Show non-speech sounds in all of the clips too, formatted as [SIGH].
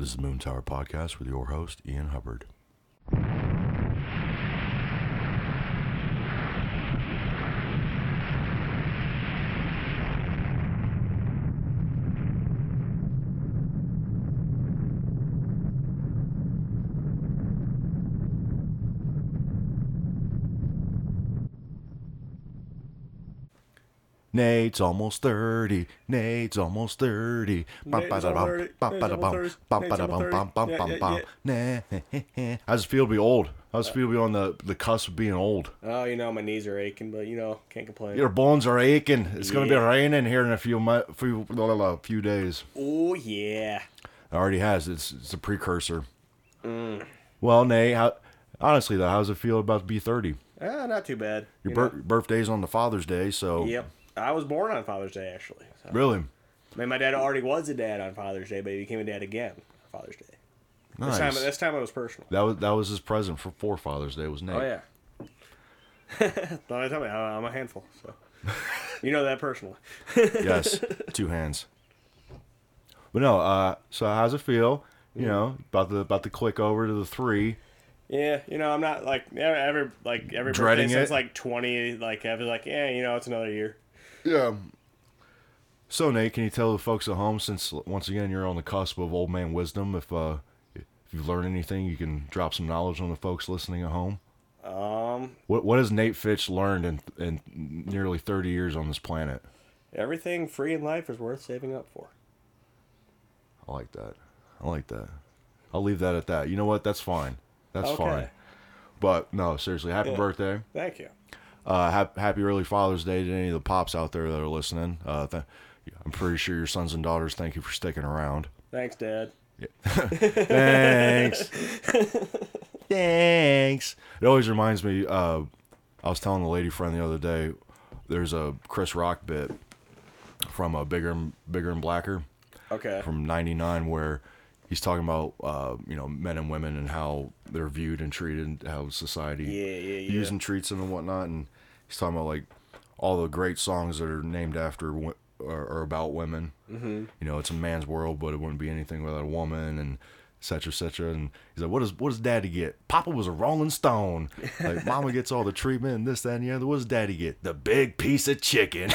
This is the Moon Tower Podcast with your host, Ian Hubbard. Nate's almost 30. Nate's almost 30. Bum, Nate's ba-da-bum, almost 30. bum, Nate's ba-da-bum, almost 30. bum, Nate's ba-da-bum, almost bum, bum, 30. bum, Yeah, bum. Nah. [LAUGHS] How's it feel to be old? How's it feel to be on the, the cusp of being old? Oh, you know, my knees are aching, but you know, can't complain. Your bones are aching. It's going to be raining here in a few mu- few, blah, blah, blah, few days. Oh yeah. It already has. It's it's a precursor. Mm. Well, Nate, how, honestly though, how's it feel about to be 30? Ah, not too bad. Your you bir- birthday's on the Father's Day, so Yep. I was born on Father's Day actually. So. really I mean, my dad already was a dad on Father's Day, but he became a dad again on Father's Day. nice. This time, this time it was personal. that was that was his present for, for Father's Day was Nate. Oh yeah. [LAUGHS] Don't tell me I- I'm a handful. So [LAUGHS] you know that personally. [LAUGHS] yes, two hands. But no, uh, so how's it feel? You know, about the about to click over to the three. Yeah, you know, I'm not like ever, ever like every Dreading birthday since it? like 20. Like I was like, yeah, you know, it's another year. Yeah. So Nate, can you tell the folks at home, since once again you're on the cusp of old man wisdom, if uh, if you've learned anything, you can drop some knowledge on the folks listening at home. Um, What what has Nate Fitch learned in in nearly 30 years on this planet? everything free in life is worth saving up for. I like that. I like that. I'll leave that at that. You know what? That's fine. That's Okay. fine. But no, seriously, happy Yeah. birthday. Thank you. Uh, hap- happy early Father's Day to any of the pops out there that are listening. Uh, th- I'm pretty sure your sons and daughters thank you for sticking around. Thanks, Dad. [LAUGHS] Thanks. Thanks. It always reminds me. Uh, I was telling a lady friend the other day. There's a Chris Rock bit from a bigger, and bigger and blacker Okay. from '99 where he's talking about uh, you know men and women and how they're viewed and treated, and how society Yeah, yeah, yeah. views and treats them and whatnot. And he's talking about like all the great songs that are named after or, or about women. Mm-hmm. You know, it's a man's world, but it wouldn't be anything without a woman and et cetera, et cetera. And he's like, what does what does daddy get? Papa was a Rolling Stone. Like mama [LAUGHS] gets all the treatment and this, that, and the other. What does daddy get? The big piece of chicken.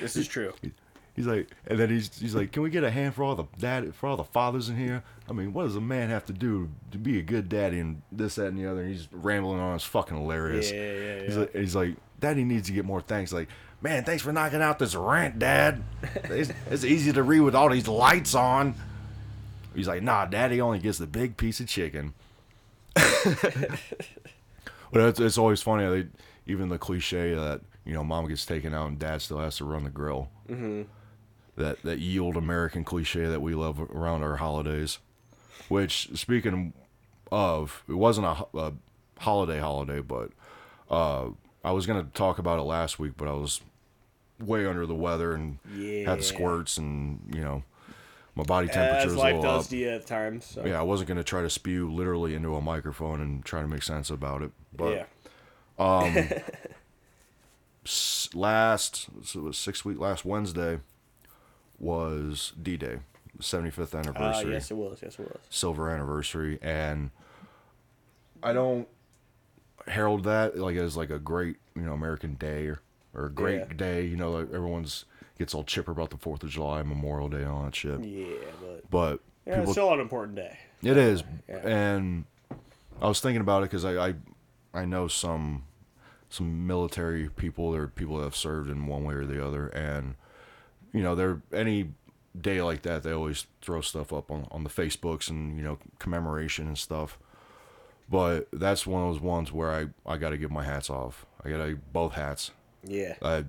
This is true. [LAUGHS] He's like, and then he's he's like, can we get a hand for all the dad for all the fathers in here? I mean, what does a man have to do to be a good daddy and this, that, and the other? And he's rambling on. It's fucking hilarious. Yeah, yeah, He's like, he's like, daddy needs to get more thanks. Like, man, thanks for knocking out this rant, dad. It's, [LAUGHS] it's easy to read with all these lights on. He's like, nah, daddy only gets the big piece of chicken. [LAUGHS] But it's, it's always funny. They, even the cliche that you know, mom gets taken out and dad still has to run the grill. Mm-hmm. That that ye old American cliche that we love around our holidays. Which, speaking of, it wasn't a, a holiday holiday, but uh, I was gonna talk about it last week, but I was way under the weather and had the squirts and you know my body temperature As was a little does up. to you at times. So. Yeah, I wasn't gonna try to spew literally into a microphone and try to make sense about it, but yeah. [LAUGHS] s- last so it was six week last Wednesday was D Day, seventy fifth Uh, anniversary, yes, it was. Yes, it was. silver anniversary, and I don't herald that like as like a great you know American Day or, or a great Yeah. day. You know, like everyone's gets all chipper about the Fourth of July, Memorial Day, and all that shit. Yeah, but But yeah, people it's still an important day. It is, Yeah. and I was thinking about it because I, I I know some some military people or people that have served in one way or the other, and you know, they're any day like that they always throw stuff up on on the Facebooks and you know commemoration and stuff. But that's one of those ones where I I got to give my hats off. I got to both hats. Yeah. I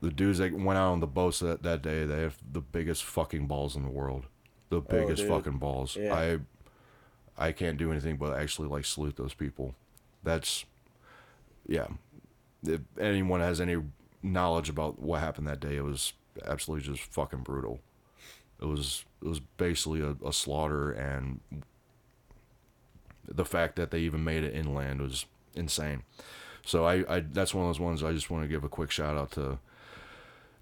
the dudes that went out on the boats that that day they have the biggest fucking balls in the world the oh, biggest Oh, fucking balls Yeah. i i can't do anything but actually like salute those people that's yeah if anyone has any knowledge about what happened that day it was absolutely just fucking brutal. It was it was basically a, a slaughter and the fact that they even made it inland was insane. So I, I that's one of those ones I just want to give a quick shout out to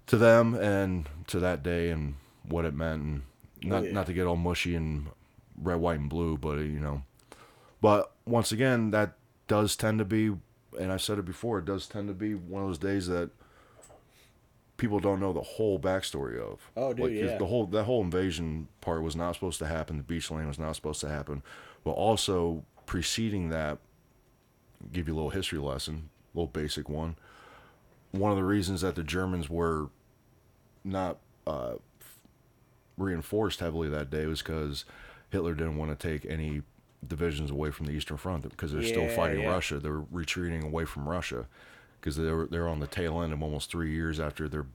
to them and to that day and what it meant and not yeah. not to get all mushy and red, white, and blue, but you know, but once again, that does tend to be, and I've said it before, it does tend to be one of those days that people don't know the whole backstory of. Oh, dude, like, yeah. The whole that whole invasion part was not supposed to happen. The beach lane was not supposed to happen. But also preceding that, give you a little history lesson, a little basic one. One of the reasons that the Germans were not uh, reinforced heavily that day was because Hitler didn't want to take any divisions away from the Eastern Front because they're still fighting yeah. Russia. They're retreating away from Russia because they were they're on the tail end of almost three years after their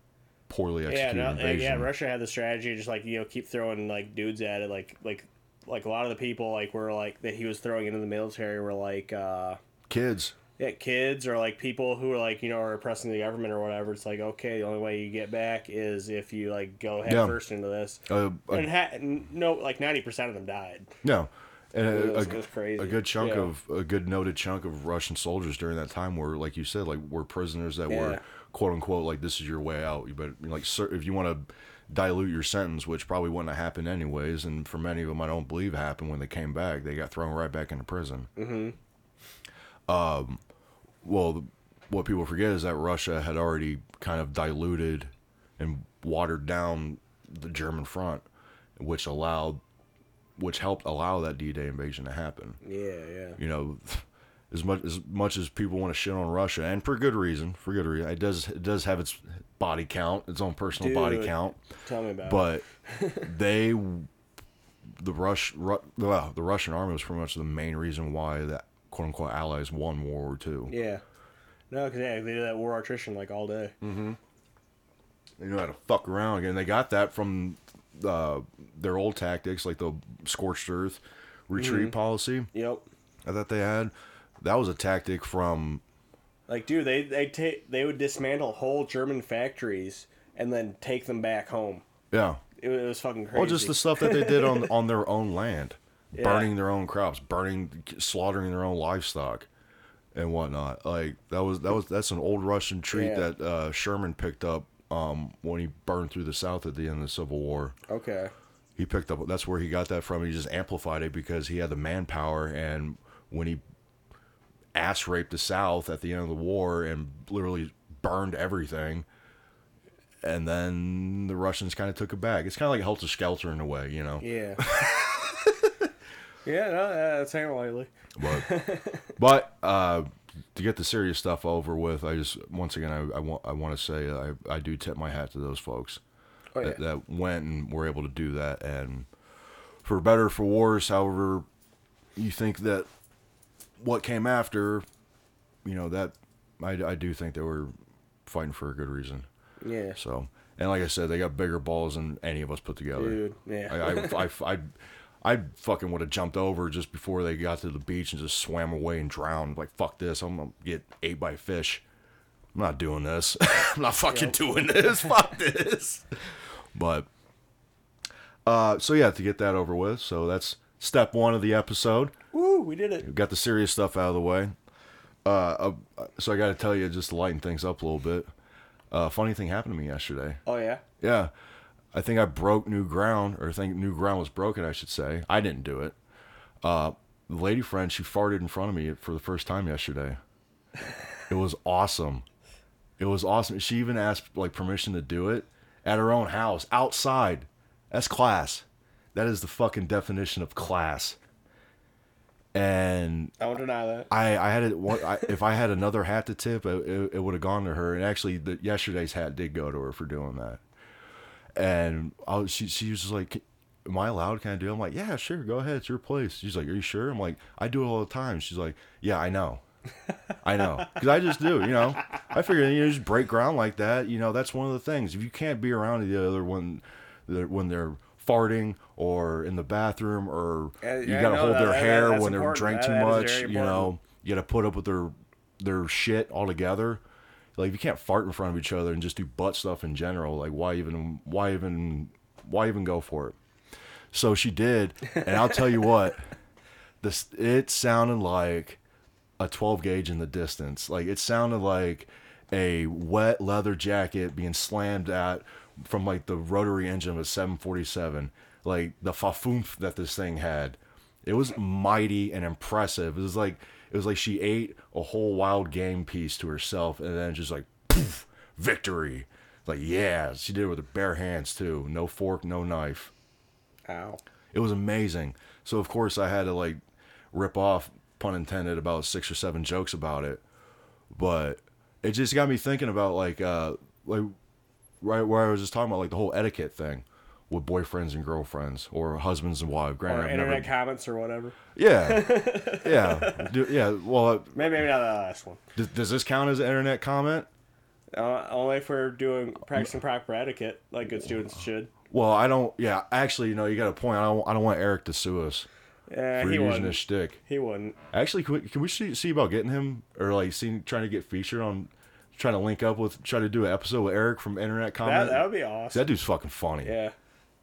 poorly Yeah, executed no, invasion. yeah. Russia had the strategy, just like you know, keep throwing like dudes at it, like like like a lot of the people like were like that he was throwing into the military were like uh Kids, yeah kids or like people who are like you know are oppressing the government or whatever. It's like okay, the only way you get back is if you like go head Yeah. first into this. uh, and ha- no, like ninety percent of them died. no, and a, was, a- it was crazy. a good chunk Yeah. of a good noted chunk of Russian soldiers during that time were like you said like were prisoners that Yeah. were quote unquote like this is your way out you better like sir, if you want to dilute your sentence which probably wouldn't have happened anyways and for many of them I don't believe happened when they came back they got thrown right back into prison mm-hmm. um well what people forget is that Russia had already kind of diluted and watered down the German front which allowed which helped allow that D-Day invasion to happen Yeah, yeah. you know, as much as much as people want to shit on Russia, and for good reason, for good reason, it does it does have its body count, its own personal body count, Tell me about it. but [LAUGHS] they, the Rush, Ru, well, the Russian army was pretty much the main reason why that quote unquote allies won World War Two. Yeah. No, because yeah, they did that war attrition like all day. Mm-hmm. They know how to fuck around again. They got that from uh, their old tactics, like the scorched earth retreat policy Yep. that they had. That was a tactic from Like, dude, they they take they would dismantle whole German factories and then take them back home. yeah. It, was- it was fucking crazy. Well, just the stuff that they did on [LAUGHS] on their own land, Yeah. burning their own crops, burning, slaughtering their own livestock, and whatnot. Like that was that was that's an old Russian treat Yeah. that uh, Sherman picked up um, when he burned through the South at the end of the Civil War. okay. He picked up that's where he got that from. He just amplified it because he had the manpower, and when he ass raped the South at the end of the war and literally burned everything. And then the Russians kind of took it back. It's kind of like Helter Skelter in a way, you know. Yeah. [LAUGHS] yeah, no, that's hanging lightly. But but uh, to get the serious stuff over with, I just once again I, I want I want to say I, I do tip my hat to those folks Oh yeah. that, that went and were able to do that. And for better or for worse, however, you think that what came after, you know that I, I do think they were fighting for a good reason. yeah. So and like I said, they got bigger balls than any of us put together. Dude, yeah. I, I, I, I, I fucking would have jumped over just before they got to the beach and just swam away and drowned. Like, fuck this. I'm going to get ate by fish. I'm not doing this. [LAUGHS] I'm not fucking doing this. [LAUGHS] fuck this. But, uh, so yeah, to get that over with. So that's step one of the episode. Woo, we did it. We got the serious stuff out of the way. Uh, uh so I got to tell you, just to lighten things up a little bit. Uh, funny thing happened to me yesterday. Oh yeah. Yeah. I think I broke new ground, or I think new ground was broken, I should say. I didn't do it. Uh, the lady friend, she farted in front of me for the first time yesterday. It was awesome. It was awesome. She even asked like permission to do it at her own house, outside. That's class. That is the fucking definition of class. And I won't deny that. I, I had it. I, if I had another hat to tip, it, it, it would have gone to her. And actually, the, yesterday's hat did go to her for doing that. And I was, she she was just like, "Am I allowed? Can I do?" it?" I'm like, "Yeah, sure, go ahead. It's your place." She's like, "Are you sure?" I'm like, "I do it all the time." She's like, "Yeah, I know, I know, [LAUGHS] because I just do. You know, I figure you just break ground like that. You know, that's one of the things. If you can't be around the other one, when they're farting or in the bathroom or you gotta hold that- their that- hair when they're drank That- too much. You know, you gotta put up with their their shit altogether. Like you can't fart in front of each other and just do butt stuff in general. Like why even why even why even go for it? So she did, and I'll tell you [LAUGHS] what, this it sounded like a 12 gauge in the distance. Like it sounded like a wet leather jacket being slammed at from like the rotary engine of a 747. like the fafoomf that this thing had. It was mighty and impressive. It was like it was like she ate a whole wild game piece to herself, and then just like poof, victory. Like yeah, she did it with her bare hands too. No fork, no knife. Ow. It was amazing. So of course I had to like rip off, pun intended, about six or seven jokes about it. But it just got me thinking about like uh like right where I was just talking about like the whole etiquette thing with boyfriends and girlfriends or husbands and wives. Granted, Or I've internet never, comments or whatever. yeah, [LAUGHS] yeah, Do- yeah. Well, uh, Maybe, maybe not the last one. does, does this count as an internet comment? Uh, only if we're doing practicing proper etiquette, like good students should. Well, I don't. Yeah, actually, you know, you got a point. I don't. I don't want Erik to sue us Yeah, for he using wouldn't. his shtick. He wouldn't. Actually, can we, can we see, see about getting him or like seeing trying to get featured on, trying to link up with, try to do an episode with Erik from Internet That Comment. that would be awesome. that dude's fucking funny. yeah.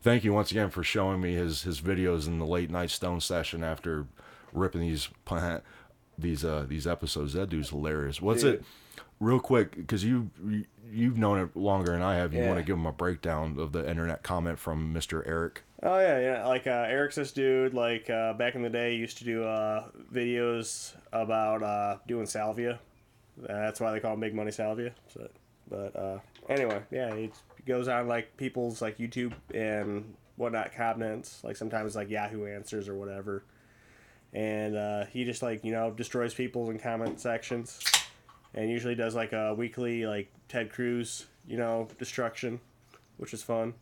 Thank you once again for showing me his his videos in the late night stone session after ripping these plant these uh these episodes. That dude's hilarious. What's Dude. it? Real quick, because you you- you've known it longer than I have. You Yeah. want to give him a breakdown of the internet comment from Mister Erik? Oh yeah, yeah. Like uh, Erik's this dude. Like uh, back in the day, used to do uh, videos about uh, doing salvia. That's why they call him Big Money Salvia. So, but uh, anyway, yeah, he goes on like people's like YouTube and whatnot comments. Like sometimes like Yahoo Answers or whatever. And uh, he just like you know destroys people in comment sections, and usually does like a weekly like Ted Cruz you know destruction, which is fun.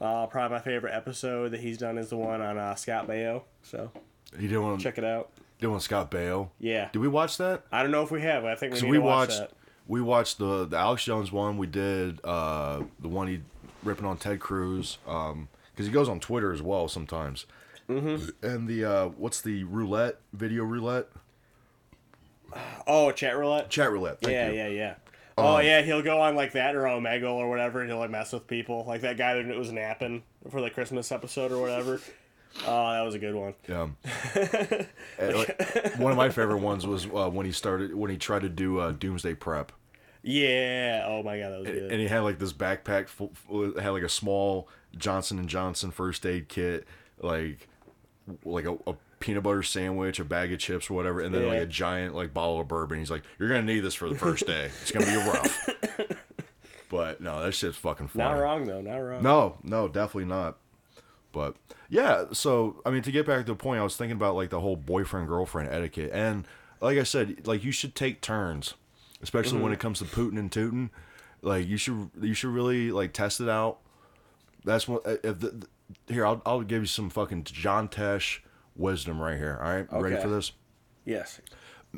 Uh, probably my favorite episode that he's done is the one on uh, Scott Baio. So He didn't want to check it out. Didn't want Scott Baio. Yeah, Did we watch that? I don't know if we have. but I think we need we to watch watched that. We watched the the Alex Jones one. We did uh the one he ripping on Ted Cruz um because he goes on Twitter as well sometimes. Mm-hmm. And the uh what's the roulette video roulette Oh, chat roulette. chat roulette? Thank yeah, you. yeah, yeah. Oh yeah, he'll go on like that or Omegle or whatever, and he'll like mess with people, like that guy that was napping for the Christmas episode or whatever. Oh, that was a good one. Yeah. [LAUGHS] And, like, one of my favorite ones was uh, when he started when he tried to do uh, Doomsday Prep. Yeah. Oh my god, that was good. and he had like this backpack full, full- had like a small Johnson and Johnson first aid kit, like like a, a peanut butter sandwich, a bag of chips, whatever, and then like a giant like bottle of bourbon. He's like, "You're gonna need this for the first day. It's gonna be rough." [LAUGHS] but no, that shit's fucking funny. not wrong though. Not wrong. No, no, definitely not. But yeah, so I mean, to get back to the point, I was thinking about like the whole boyfriend girlfriend etiquette, and like I said, like you should take turns, especially when it comes to Putin and tootin'. Like you should, you should really like test it out. That's what. If the, here, I'll I'll give you some fucking John Tesh wisdom right here. All right, ready for this? Yes.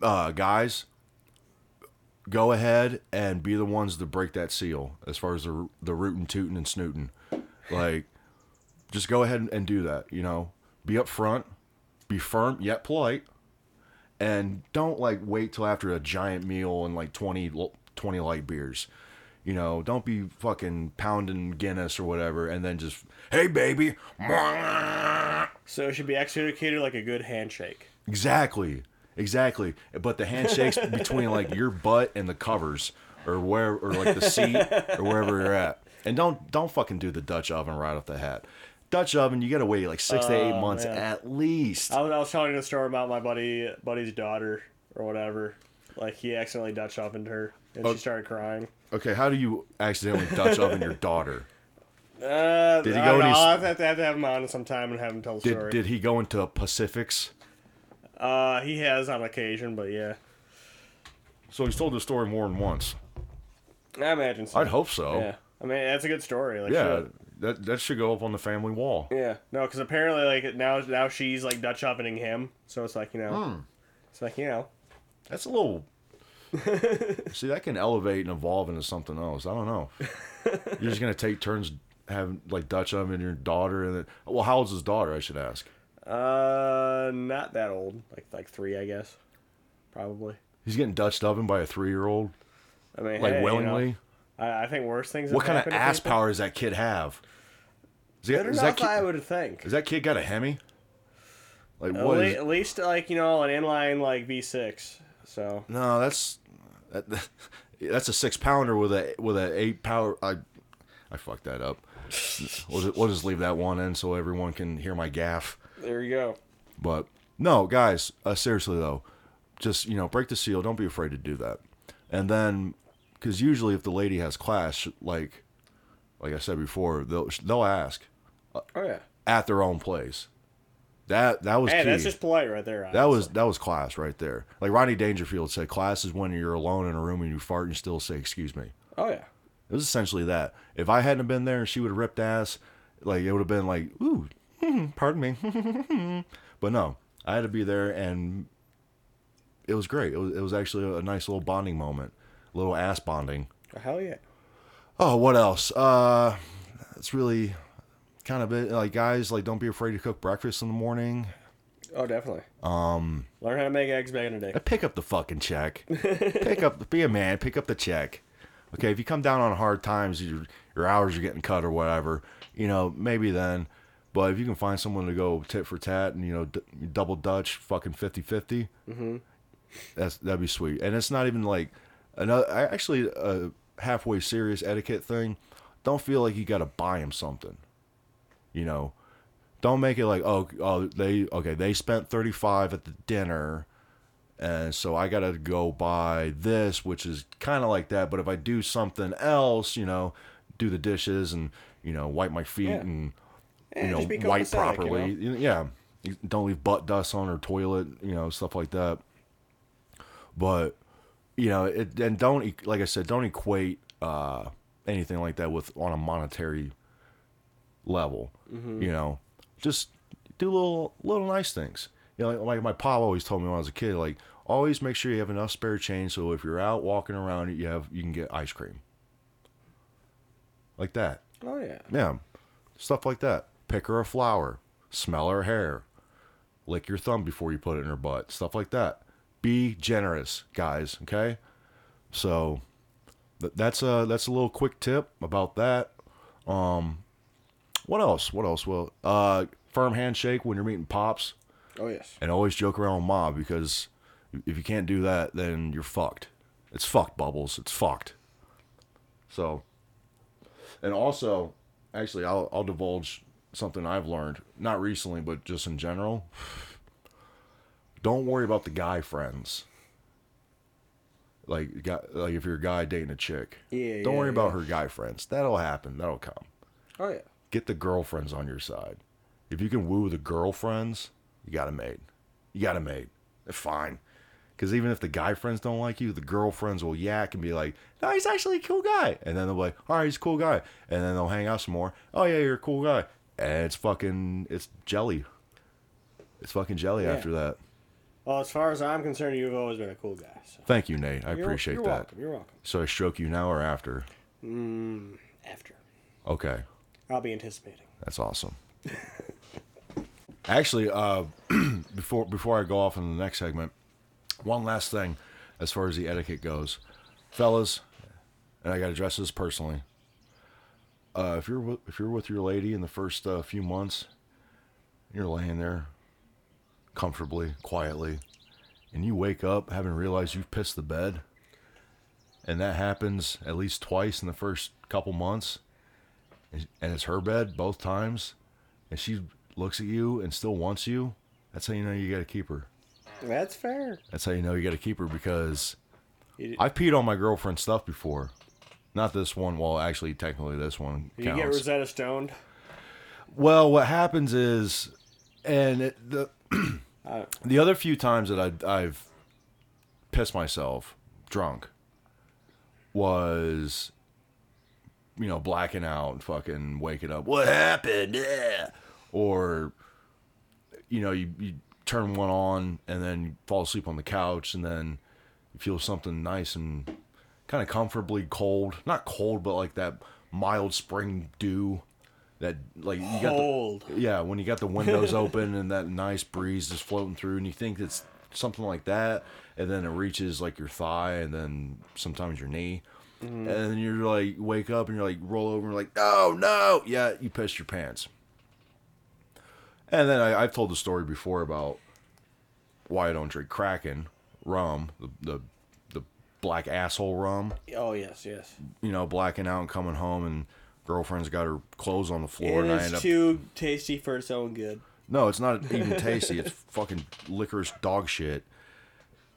uh, guys, go ahead and be the ones to break that seal as far as the the rootin', tootin', and snootin'. Like, just go ahead and, do that. You know, be up front, be firm yet polite, and don't like wait till after a giant meal and like 20, 20 light beers. You know, don't be fucking pounding Guinness or whatever, and then just, hey baby, So it should be executed like a good handshake. Exactly. Exactly. But the handshakes [LAUGHS] between like your butt and the covers or where or like the seat or wherever you're at. And don't don't fucking do the Dutch oven right off the hat. Dutch oven, you gotta wait like six to eight Oh, months man. at least. I was, I was telling a story about my buddy buddy's daughter or whatever. Like he accidentally Dutch ovened her and she started crying. Okay, how do you accidentally Dutch oven your daughter? [LAUGHS] Uh, Did he I go don't any know, s- I'll have to, have to have him on sometime and have him tell the Did story. did he go into Pacifics? Uh, he has on occasion, but yeah, So he's told the story more than once. I imagine so. I'd hope so. Yeah, I mean that's a good story. Like, Yeah, shit. That that should go up on the family wall. yeah. No, because apparently, like now, now she's like Dutch ovening him, so it's like you know, Hmm. it's like you know, That's a little. [LAUGHS] See, that can elevate and evolve into something else. I don't know. [LAUGHS] You're just gonna take turns having like Dutch oven your daughter, and then well, how old's his daughter? I should ask. uh, not that old, like like three, I guess, probably. He's getting Dutch oven by a three year old, I mean, like hey, you know, willingly. I, I think worse things. what kind of ass people. power does that kid have? Is, he, Good is enough, that I kid, would think. is that kid got a Hemi? Like At, what? le- Is, at least like you know an inline like V6. So no, that's that, [LAUGHS] that's a six pounder with a with a eight power. I I fucked that up. [LAUGHS] We'll just, we'll just leave that one in so everyone can hear my gaff. There you go. But no, guys, uh, seriously though, just you know, break the seal. Don't be afraid to do that. And then, because usually if the lady has class, like, like I said before, they'll they'll ask Oh yeah. Uh, at their own place. That that was Hey, key. that's just polite right there. that was that was class right there. Like Rodney Dangerfield said, class is when you're alone in a room and you fart and you still say excuse me. Oh yeah. It was essentially that. If I hadn't been there she would have ripped ass, like it would have been like, ooh, hmm, pardon me. [LAUGHS] but no, I had to be there and it was great. It was, it was actually a nice little bonding moment, a little ass bonding. Oh, hell yeah. Oh, what else? Uh, it's really kind of it. Like guys, like don't be afraid to cook breakfast in the morning. Oh, definitely. Um, learn how to make eggs back in the day. Uh, Pick up the fucking check. [LAUGHS] pick up, be a man. Pick up the check. Okay, if you come down on hard times, your your hours are getting cut or whatever. You know, maybe then. But if you can find someone to go tit for tat and you know d- double Dutch, fucking 50-50, that's that'd be sweet. And it's not even like another. Actually, a halfway serious etiquette thing. Don't feel like you got to buy him something. You know, don't make it like oh oh they okay they spent thirty five at the dinner, and so I gotta go buy this, which is kind of like that. But if I do something else, you know, do the dishes and you know wipe my feet Yeah. and Yeah, you know wipe properly, you know? yeah, don't leave butt dust on her toilet, you know, stuff like that. But you know, it, and don't like I said, don't equate uh, anything like that with on a monetary level. You know, just do little little nice things. You know, like, like my pop always told me when I was a kid, like always make sure you have enough spare change so if you're out walking around, you have you can get ice cream. Like that. Oh yeah. Yeah, stuff like that. Pick her a flower, smell her hair, lick your thumb before you put it in her butt. Stuff like that. Be generous, guys. Okay. So th- that's a that's a little quick tip about that. Um, what else? What else? Well, uh, firm handshake when you're meeting pops, Oh yes. and always joke around with mob because if you can't do that, then you're fucked. It's fucked, bubbles. It's fucked. So, and also, actually, I'll I'll divulge something I've learned not recently, but just in general. Don't worry about the guy friends. Like, guy, like if you're a guy dating a chick, Yeah, don't yeah, worry about her guy friends. That'll happen. That'll come Oh yeah. get the girlfriends on your side. If you can woo the girlfriends, you got a mate. You got a mate. They're fine. Because even if the guy friends don't like you, the girlfriends will yak and be like, no, he's actually a cool guy. And then they'll be like, all right, he's a cool guy. And then they'll hang out some more. Oh, yeah, you're a cool guy. And it's fucking, it's jelly. It's fucking jelly Yeah. after that. Well, as far as I'm concerned, you've always been a cool guy. So. Thank you, Nate. I You're- appreciate you're that. Welcome. You're welcome. So I stroke you now or after? After, Okay. I'll be anticipating. That's awesome. [LAUGHS] Actually, uh, [CLEARS THROAT] before before I go off in the next segment, one last thing, as far as the etiquette goes, fellas, and I got to address this personally. Uh, if you're with, if you're with your lady in the first uh, few months, you're laying there comfortably, quietly, and you wake up having realized you've pissed the bed, and that happens at least twice in the first couple months and it's her bed both times, and she looks at you and still wants you, that's how you know you got to keep her. That's fair. That's how you know you got to keep her because I've peed on my girlfriend's stuff before. Not this one. Well, actually, technically, this one you get. Rosetta stoned. well, what happens is, and it, the [CLEARS THROAT] The other few times that I, I've pissed myself drunk was, you know, blacking out and fucking waking up. What happened? Yeah. Or, you know, you, you turn one on and then you fall asleep on the couch and then you feel something nice and kind of comfortably cold. Not cold, but like that mild spring dew. That like you got the, Cold. yeah, when you got the windows [LAUGHS] open and that nice breeze is floating through, and you think it's something like that, and then it reaches like your thigh, and then sometimes your knee, mm-hmm. and then you're like wake up and you're like roll over and like, oh no, yeah, you pissed your pants. And then I, I've told the story before about why I don't drink Kraken rum, the the, the black asshole rum Oh yes, yes. you know, blacking out and coming home and girlfriend's got her clothes on the floor, It and I end up too tasty for its own good. no, it's not even tasty. It's [LAUGHS] fucking licorice dog shit.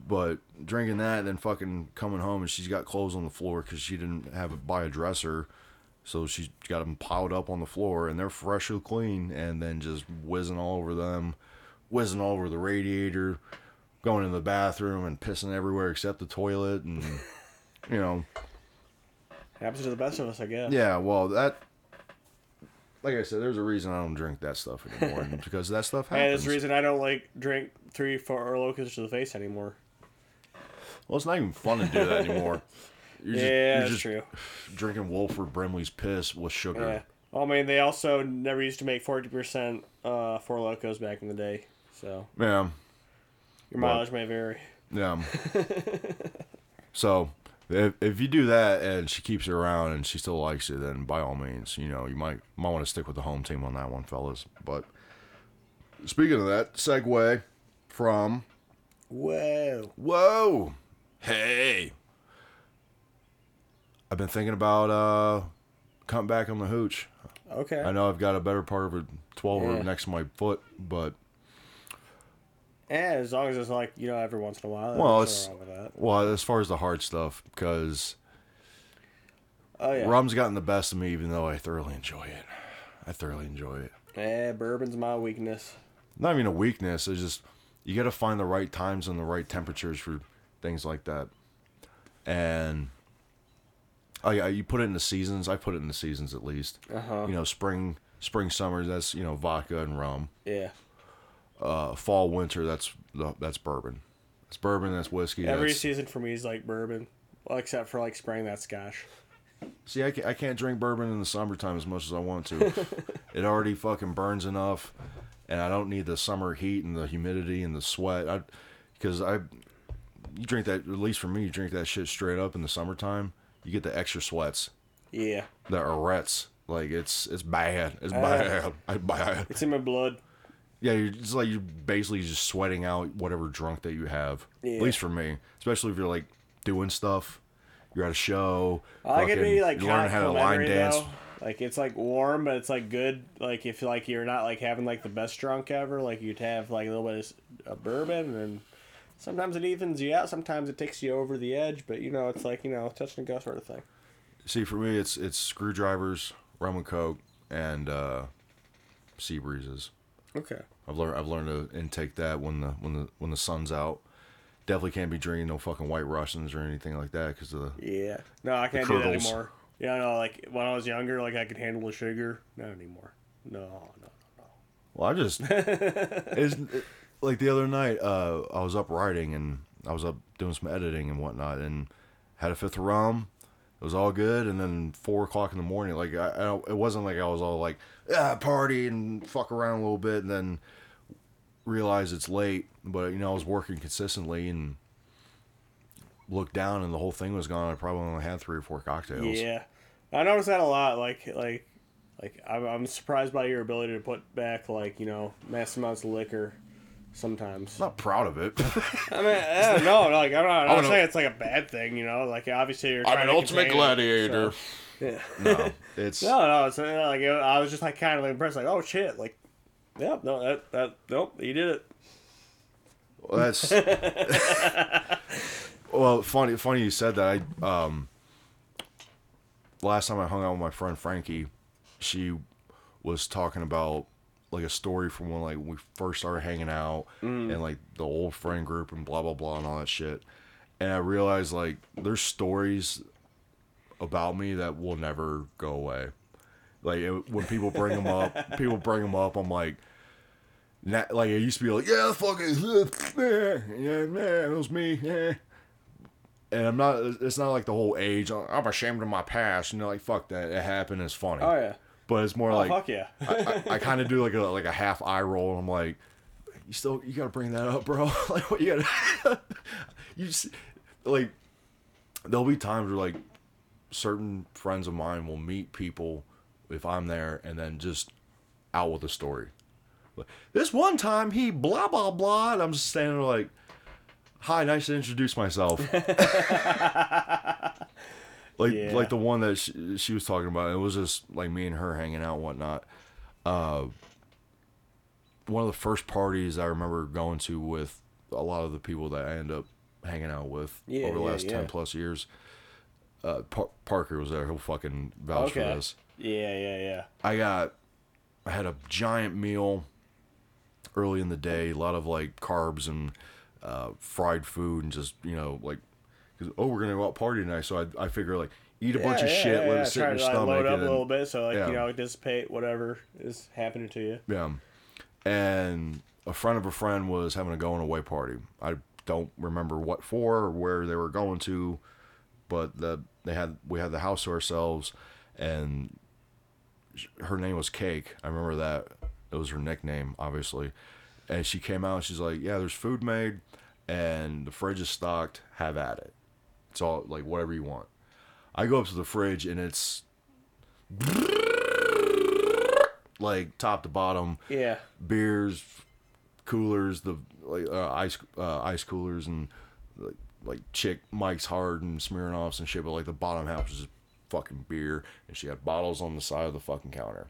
But drinking that, and then fucking coming home, and she's got clothes on the floor because she didn't have it buy a dresser, so she's got them piled up on the floor, and they're freshly clean, and then just whizzing all over them, whizzing all over the radiator, going in the bathroom and pissing everywhere except the toilet, and [LAUGHS] you know, Happens to the best of us, I guess. yeah. Well, that. Like I said, there's a reason I don't drink that stuff anymore, [LAUGHS] because that stuff happens. And it's the reason I don't like drink three, Four Lokos to the face anymore. Well, it's not even fun to do that anymore. [LAUGHS] You're just, yeah, you're that's just true. drinking Wilford Brimley's piss with sugar. Yeah. Well, I mean, they also never used to make forty percent uh, Four Lokos back in the day, so Yeah, your Well- mileage may vary. yeah. [LAUGHS] so if, if you do that and she keeps it around and she still likes it, then by all means, you know, you might might want to stick with the home team on that one, fellas. But speaking of that, segue from Whoa. whoa, hey, I've been thinking about uh cutting back on the hooch. Okay. I know I've got a better part of a 12 Yeah. next to my foot, but And as long as it's like you know every once in a while. Well, it's- nothing wrong with that. well, as far as the hard stuff, because Oh yeah. rum's gotten the best of me, even though I thoroughly enjoy it. I thoroughly enjoy it. Yeah, bourbon's my weakness. Not even a weakness. It's just you got to find the right times and the right temperatures for things like that. And oh yeah, you put it in the seasons. I put it in the seasons at least. Uh huh. You know, spring, spring, summer. That's you know vodka and rum. Yeah. Uh, fall, winter. That's that's bourbon. That's bourbon. That's whiskey. Every that's, season for me is like bourbon, well, except for like spring. That's Scotch. See, I can't, I can't drink bourbon in the summertime as much as I want to. [LAUGHS] it already fucking burns enough, and I don't need the summer heat and the humidity and the sweat. I, because I, you drink that at least for me, you drink that shit straight up in the summertime. You get the extra sweats, Yeah. the arrettes. Like it's it's bad. It's Uh. bad. [LAUGHS] I bad. It's in my blood. Yeah, you're it's like you're basically just sweating out whatever drunk that you have. Yeah. At least for me, especially if you're like doing stuff. You're at a show. I like it to be like you learn how to line dance. Though. Like it's like warm, but it's like good. Like if like you're not like having like the best drunk ever, like you'd have like a little bit of bourbon, and sometimes it evens you out. Sometimes it takes you over the edge, but you know it's like you know touch and go sort of thing. See, for me, it's it's screwdrivers, rum and coke, and uh, sea breezes. Okay. I've learned I've learned to intake that when the when the when the sun's out. Definitely can't be drinking no fucking White Russians or anything like that because of the Yeah. No, I can't do that anymore. Yeah, no. Like when I was younger, like I could handle the sugar. Not anymore. No, no. No, no. Well, I just [LAUGHS] it's like the other night. Uh, I was up writing and I was up doing some editing and whatnot, and had a fifth of rum. It was all good, and then four o'clock in the morning, like I, I it wasn't like I was all like ah party and fuck around a little bit, and then realize it's late. But you know, I was working consistently and looked down, and the whole thing was gone. I probably only had three or four cocktails. Yeah, I noticed that a lot. Like, like, like I'm, surprised by your ability to put back like you know mass amounts of liquor. Sometimes. Not proud of it. [LAUGHS] I mean, I don't know. Like, I'm not. I'm I'm not an- saying it's like a bad thing. You know, like obviously you're. I'm an to ultimate contain it, gladiator. so- yeah. no, [LAUGHS] it's No, no. It's uh, like I was just like kind of impressed. Like, oh shit. Like, yeah, no, that that nope, you did it. Well, that's [LAUGHS] well, funny. Funny you said that. I um, last time I hung out with my friend Frankie, she was talking about like a story from when like we first started hanging out mm. and like the old friend group and blah blah blah and all that shit. And I realized like there's stories about me that will never go away. Like it, when people bring them up, [LAUGHS] people bring them up. I'm like, na like it used to be like, yeah, fucking, [LAUGHS] yeah, man, it was me, yeah. And I'm not. It's not like the whole age. Oh, I'm ashamed of my past. You know, like fuck that. It happened. It's funny. Oh yeah. But it's more Oh like fuck yeah. I, I, I kind of do like a like a half eye roll. And I'm like, you still you gotta bring that up, bro. [LAUGHS] like what you gotta [LAUGHS] you just like there'll be times where like certain friends of mine will meet people if I'm there and then just out with a story. Like, this one time he blah blah blah, and I'm just standing there like, "Hi, nice to introduce myself." [LAUGHS] like Yeah. like the one that she, she was talking about. It was just like me and her hanging out and whatnot. Uh, one of the first parties I remember going to with a lot of the people that I end up hanging out with Yeah, over the last ten plus years. Uh, Par- Parker was there. He'll fucking vouch for this. Yeah, yeah, yeah. I got, I had a giant meal early in the day, a lot of like carbs and uh, fried food, and just you know like, cause, oh we're gonna go out party tonight, so I I figure like eat a bunch yeah, of shit, yeah, let yeah. it sit Try in your to like, stomach, load up a little bit so like yeah. you know dissipate whatever is happening to you. Yeah. And a friend of a friend was having a going away party. I don't remember what for or where they were going to, but the they had we had the house to ourselves and her name was Cake. I remember that. It was her nickname, obviously. And she came out and she's like, "Yeah, there's food made and the fridge is stocked. Have at it. It's all like whatever you want." I go up to the fridge and it's like top to bottom Yeah. beers, coolers, the like uh, ice uh, ice coolers, and like like chick Mike's Hard and Smirnoffs and shit. But like the bottom half was just fucking beer, and she had bottles on the side of the fucking counter.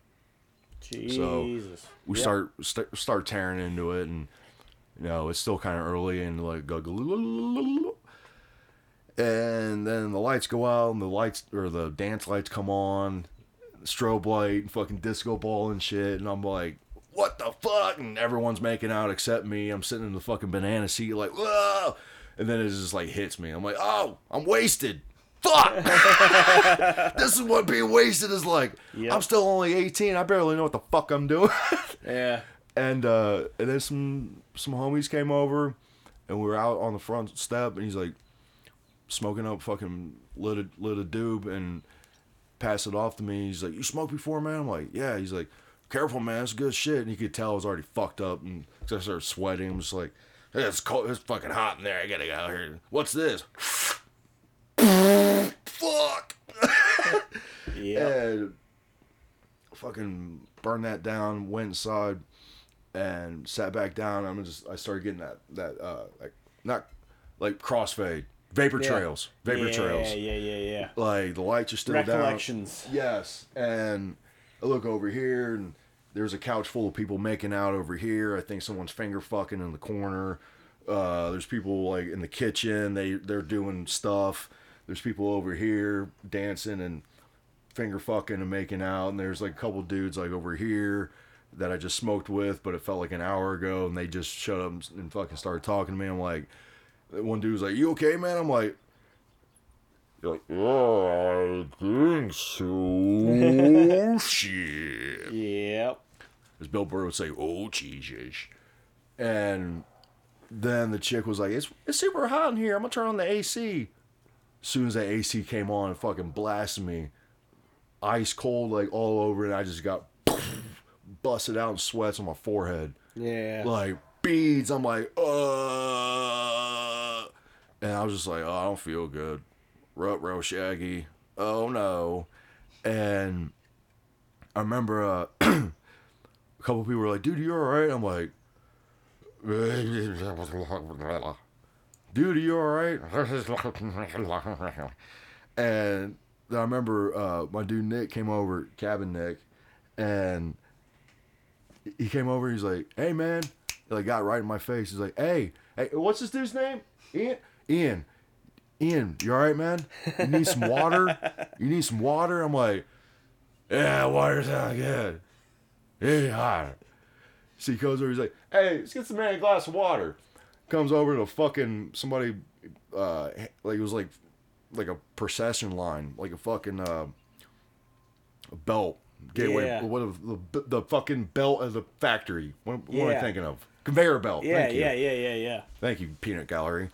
Jesus. So We Yeah. start st- start tearing into it, and you know it's still kind of early, and like go. And then the lights go out, and the lights or the dance lights come on, strobe light, and fucking disco ball and shit, and I'm like, what the fuck? And everyone's making out except me. I'm sitting in the fucking banana seat, like, whoa! And then it just like hits me. I'm like, oh, I'm wasted. Fuck! [LAUGHS] this is what being wasted is like. Yep. I'm still only 18. I barely know what the fuck I'm doing. [LAUGHS] Yeah. and uh, and then some some homies came over, and we were out on the front step, and he's like smoking up fucking lit a, lit a doob and pass it off to me. He's like, "You smoked before, man?" I'm like, "Yeah." He's like, "Careful, man. It's good shit." And you could tell I was already fucked up, and 'cause I started sweating. I'm just like, hey, "It's cold. It's fucking hot in there. I gotta get out here. What's this?" [LAUGHS] Fuck. [LAUGHS] Yeah. And fucking burned that down, went inside and sat back down. I'm just I started getting that that uh like not like crossfade. Vapor Yeah. trails. Vapor yeah, trails. Yeah, yeah, yeah, yeah. Like the lights are still yeah. down. Recollections. Yes. And I look over here and there's a couch full of people making out over here. I think someone's finger fucking in the corner. Uh, there's people like in the kitchen. They they're doing stuff. There's people over here dancing and finger fucking and making out. And there's like a couple dudes like over here that I just smoked with, but it felt like an hour ago. And they just shut up and fucking started talking to me. I'm like, one dude was like, "You okay, man?" I'm like. You're like, oh, I think so. [LAUGHS] Shit. Yep. As Bill Burr would say, oh, Jesus. And then the chick was like, it's, it's super hot in here. I'm to turn on the AC. As soon as that AC came on, it fucking blasted me. Ice cold, like all over, and I just got [LAUGHS] busted out in sweats on my forehead. Yeah. Like beads. I'm like, uh. And I was just like, oh, I don't feel good. Rut row shaggy. Oh no. And I remember uh, [CLEARS THROAT] a couple people were like, dude, you're alright? I'm like, [LAUGHS] dude, you're you alright? [LAUGHS] And I remember uh, my dude Nick came over, cabin Nick, and he came over. He's like, "Hey man," he like got right in my face. He's like, "Hey, hey, what's this dude's name? Ian, Ian, Ian. You all right, man? You need some water? You need some water?" I'm like, "Yeah, water sounds good. Yeah, hot." So he goes over. He's like, "Hey, let's get some man a glass of water." Comes over to fucking somebody, uh, like it was like, like a procession line, like a fucking uh, belt gateway. Yeah. What of the the fucking belt of the factory? What, what am I thinking of? Conveyor belt. Yeah, Thank you. yeah, yeah, yeah, yeah. Thank you, Peanut Gallery.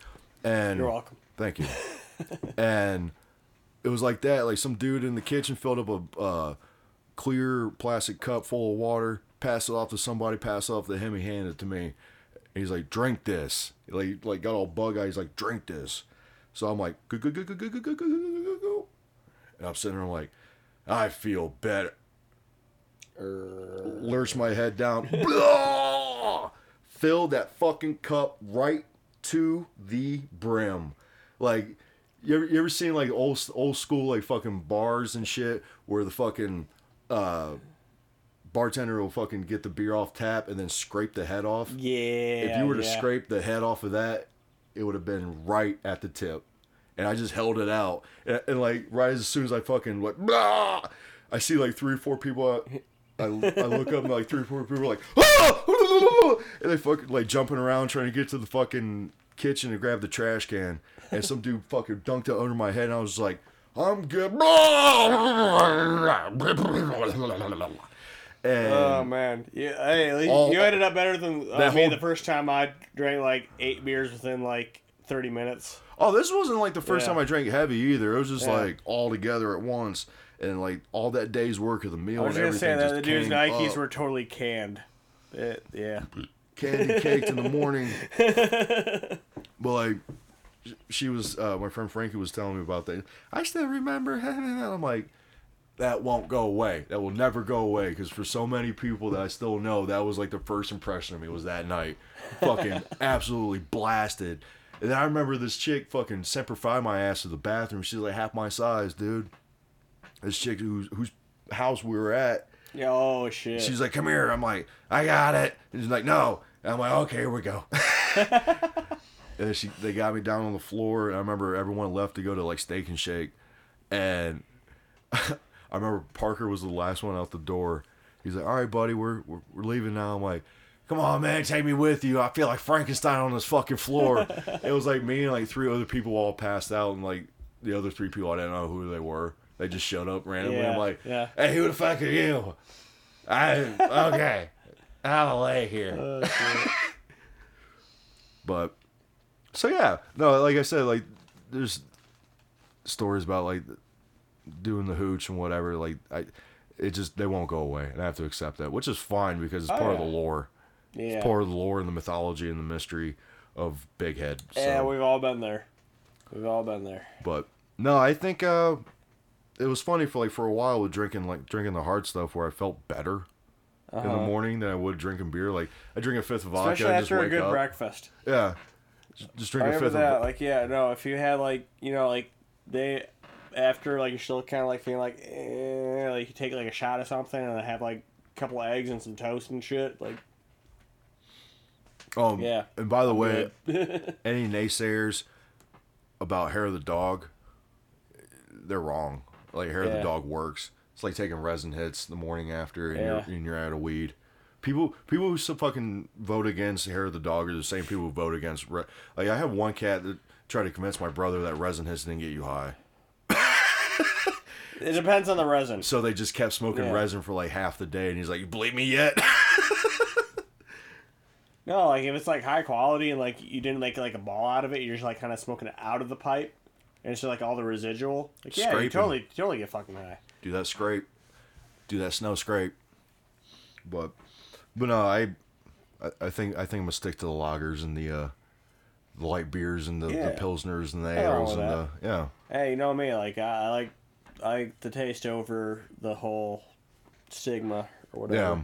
And You're welcome. Thank you. and it was like that. Like some dude in the kitchen filled up a uh, clear plastic cup full of water, passed it off to somebody, passed it off to him. He handed it to me. And he's like, "Drink this." Like, like got all bug eyed. He's like, "Drink this." So I'm like, "Go go go go go go go go go go go," and I'm sitting there I'm like, "I feel better." lurch my head down, filled that fucking cup right to the brim. Like You ever, you ever seen like old old school like fucking bars and shit where the fucking uh, bartender will fucking get the beer off tap and then scrape the head off? Yeah. if you were to yeah. scrape the head off of that, it would have been right at the tip. And I just held it out, and, and like right as soon as I fucking like! I see like three or four people. I, I look up and like three or four people are like, "Ah!" [LAUGHS] and they fucking like jumping around trying to get to the fucking kitchen to grab the trash can, and some dude fucking dunked it under my head, and I was like, I'm good. [LAUGHS] And Oh man, yeah. Hey, at least All- you ended up better than uh, me whole- the first time I drank like eight beers within like thirty minutes. Oh, this wasn't like the first Yeah. time I drank heavy either. It was just Yeah. like all together at once, and like all that day's work of the meal I was and gonna say that the dude's Nikes up. were totally canned. It, yeah. candy caked in the morning. [LAUGHS] but like, she was uh, my friend Frankie was telling me about that. I still remember. [LAUGHS] That I'm like, that won't go away. That will never go away because for so many people that I still know, that was like the first impression of me was that night. Fucking [LAUGHS] absolutely blasted. And then I remember this chick fucking semper fi my ass to the bathroom. She's like half my size, dude. This chick whose whose house we were at. Yeah, Oh shit. She's like, "Come here." I'm like, "I got it." And she's like, "No." And I'm like, "Okay, here we go." [LAUGHS] and she, they got me down on the floor, and I remember everyone left to go to like Steak and Shake, and [LAUGHS] I remember Parker was the last one out the door. He's like, "All right, buddy, we're we're, we're leaving now." I'm like. Come on, man, take me with you. I feel like Frankenstein on this fucking floor. [LAUGHS] it was like me and like three other people all passed out, and like the other three people I didn't know who they were. They just showed up randomly. Yeah, I'm like, yeah. hey, who the fuck are you? I okay. I'll lay here. Oh. [LAUGHS] But so yeah, no, like I said, like there's stories about like doing the hooch and whatever. Like I, it just they won't go away, and I have to accept that, which is fine because it's Oh, part of the lore. yeah. It's part of the lore and the mythology and the mystery of Big Head. So. Yeah, we've all been there. We've all been there. But no, I think uh, it was funny for like for a while with drinking like drinking the hard stuff where I felt better in the Uh-huh. morning than I would drinking beer. Like I drink a fifth of vodka, Especially after a good up. breakfast. Yeah, just, just drink I a fifth that. of. Like, yeah, no, if you had like, you know, like they after like you're still kind of like feeling like, eh, like you take like a shot of something and have like a couple eggs and some toast and shit. Like, Um, Yeah. And by the way, any naysayers about hair of the dog, they're wrong. Like hair of the Yeah. dog works. It's like taking resin hits the morning after and Yeah. you're and you're out of weed. People people who so fucking vote against hair of the dog are the same people who vote against re- like I have one cat that tried to convince my brother that resin hits didn't get you high. it depends on the resin. So they just kept smoking Yeah. resin for like half the day and he's like, You believe me yet? [LAUGHS] No, like if it's like high quality and like you didn't make like a ball out of it, you're just like kind of smoking it out of the pipe, and it's just like all the residual. Like yeah, you totally totally get fucking high. do that scrape, do that snow scrape. But, but no, I, I, think I think I'm gonna stick to the lagers and the, uh, the light beers and the, Yeah. the pilsners and the ales and the yeah. Hey, you know me, like I, I like I like the taste over the whole stigma or whatever. Yeah.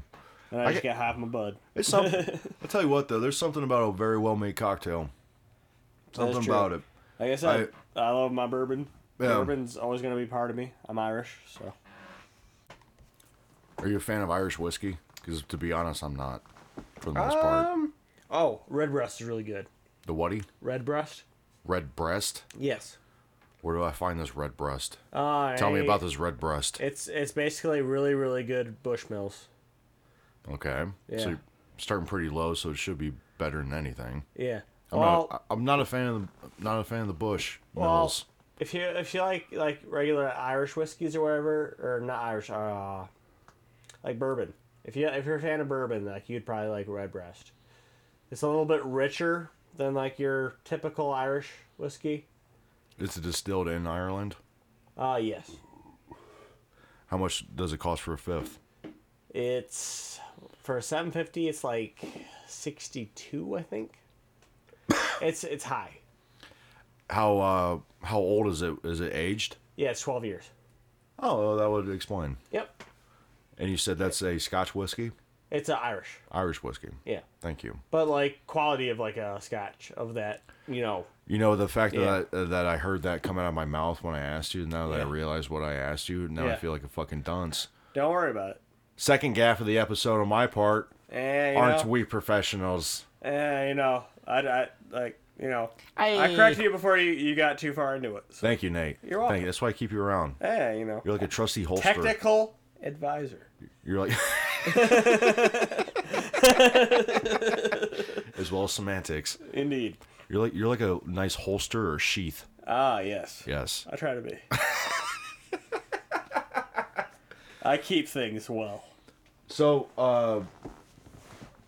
And I, I just get- get half my bud. It's something. [LAUGHS] I tell you what though, there's something about a very well made cocktail. Something about it. Like I said, I, love my bourbon. Yeah. Bourbon's always gonna be part of me. I'm Irish, so Are you a fan of Irish whiskey? Because to be honest, I'm not. For the most part, um. Oh, Redbreast is really good. the whatty Redbreast. red breast. Yes. Where do I find this red breast? Uh, Tell me about this red breast. It's it's basically really really good Bushmills. Okay. Yeah. So you're starting pretty low, so it should be better than anything. Yeah. I'm well, not. I'm not a fan of the. Not a fan of the Bush Well, Mills. if you if you like like regular Irish whiskeys or whatever, or not Irish, uh, like bourbon. If you if you're a fan of bourbon, like you'd probably like Redbreast. It's a little bit richer than like your typical Irish whiskey. It's distilled in Ireland. Uh yes. How much does it cost for a fifth? It's for seven fifty. It's like sixty two, I think. It's it's high. How uh how old is it? Is it aged? Yeah, it's twelve years. Oh, well, that would explain. Yep. And you said that's a Scotch whiskey, It's an Irish. Irish whiskey. Yeah. Thank you. But like quality of like a Scotch of that, you know, You know the fact Yeah. that I, that I heard that come out of my mouth when I asked you. Now that I realize what I asked you, now I feel like a fucking dunce. Don't worry about it. Second gaff of the episode on my part. Eh, you Aren't know, we professionals? eh, you know, I, I like, you know, I corrected you before you, you got too far into it. So, Thank you, Nate. You're welcome. Thank you. That's why I keep you around. eh, you know, You're like a trusty holster. technical advisor. You're like [LAUGHS] as well as semantics. Indeed. You're like you're like a nice holster or sheath. Ah, yes. Yes. I try to be. [LAUGHS] I keep things well. So uh,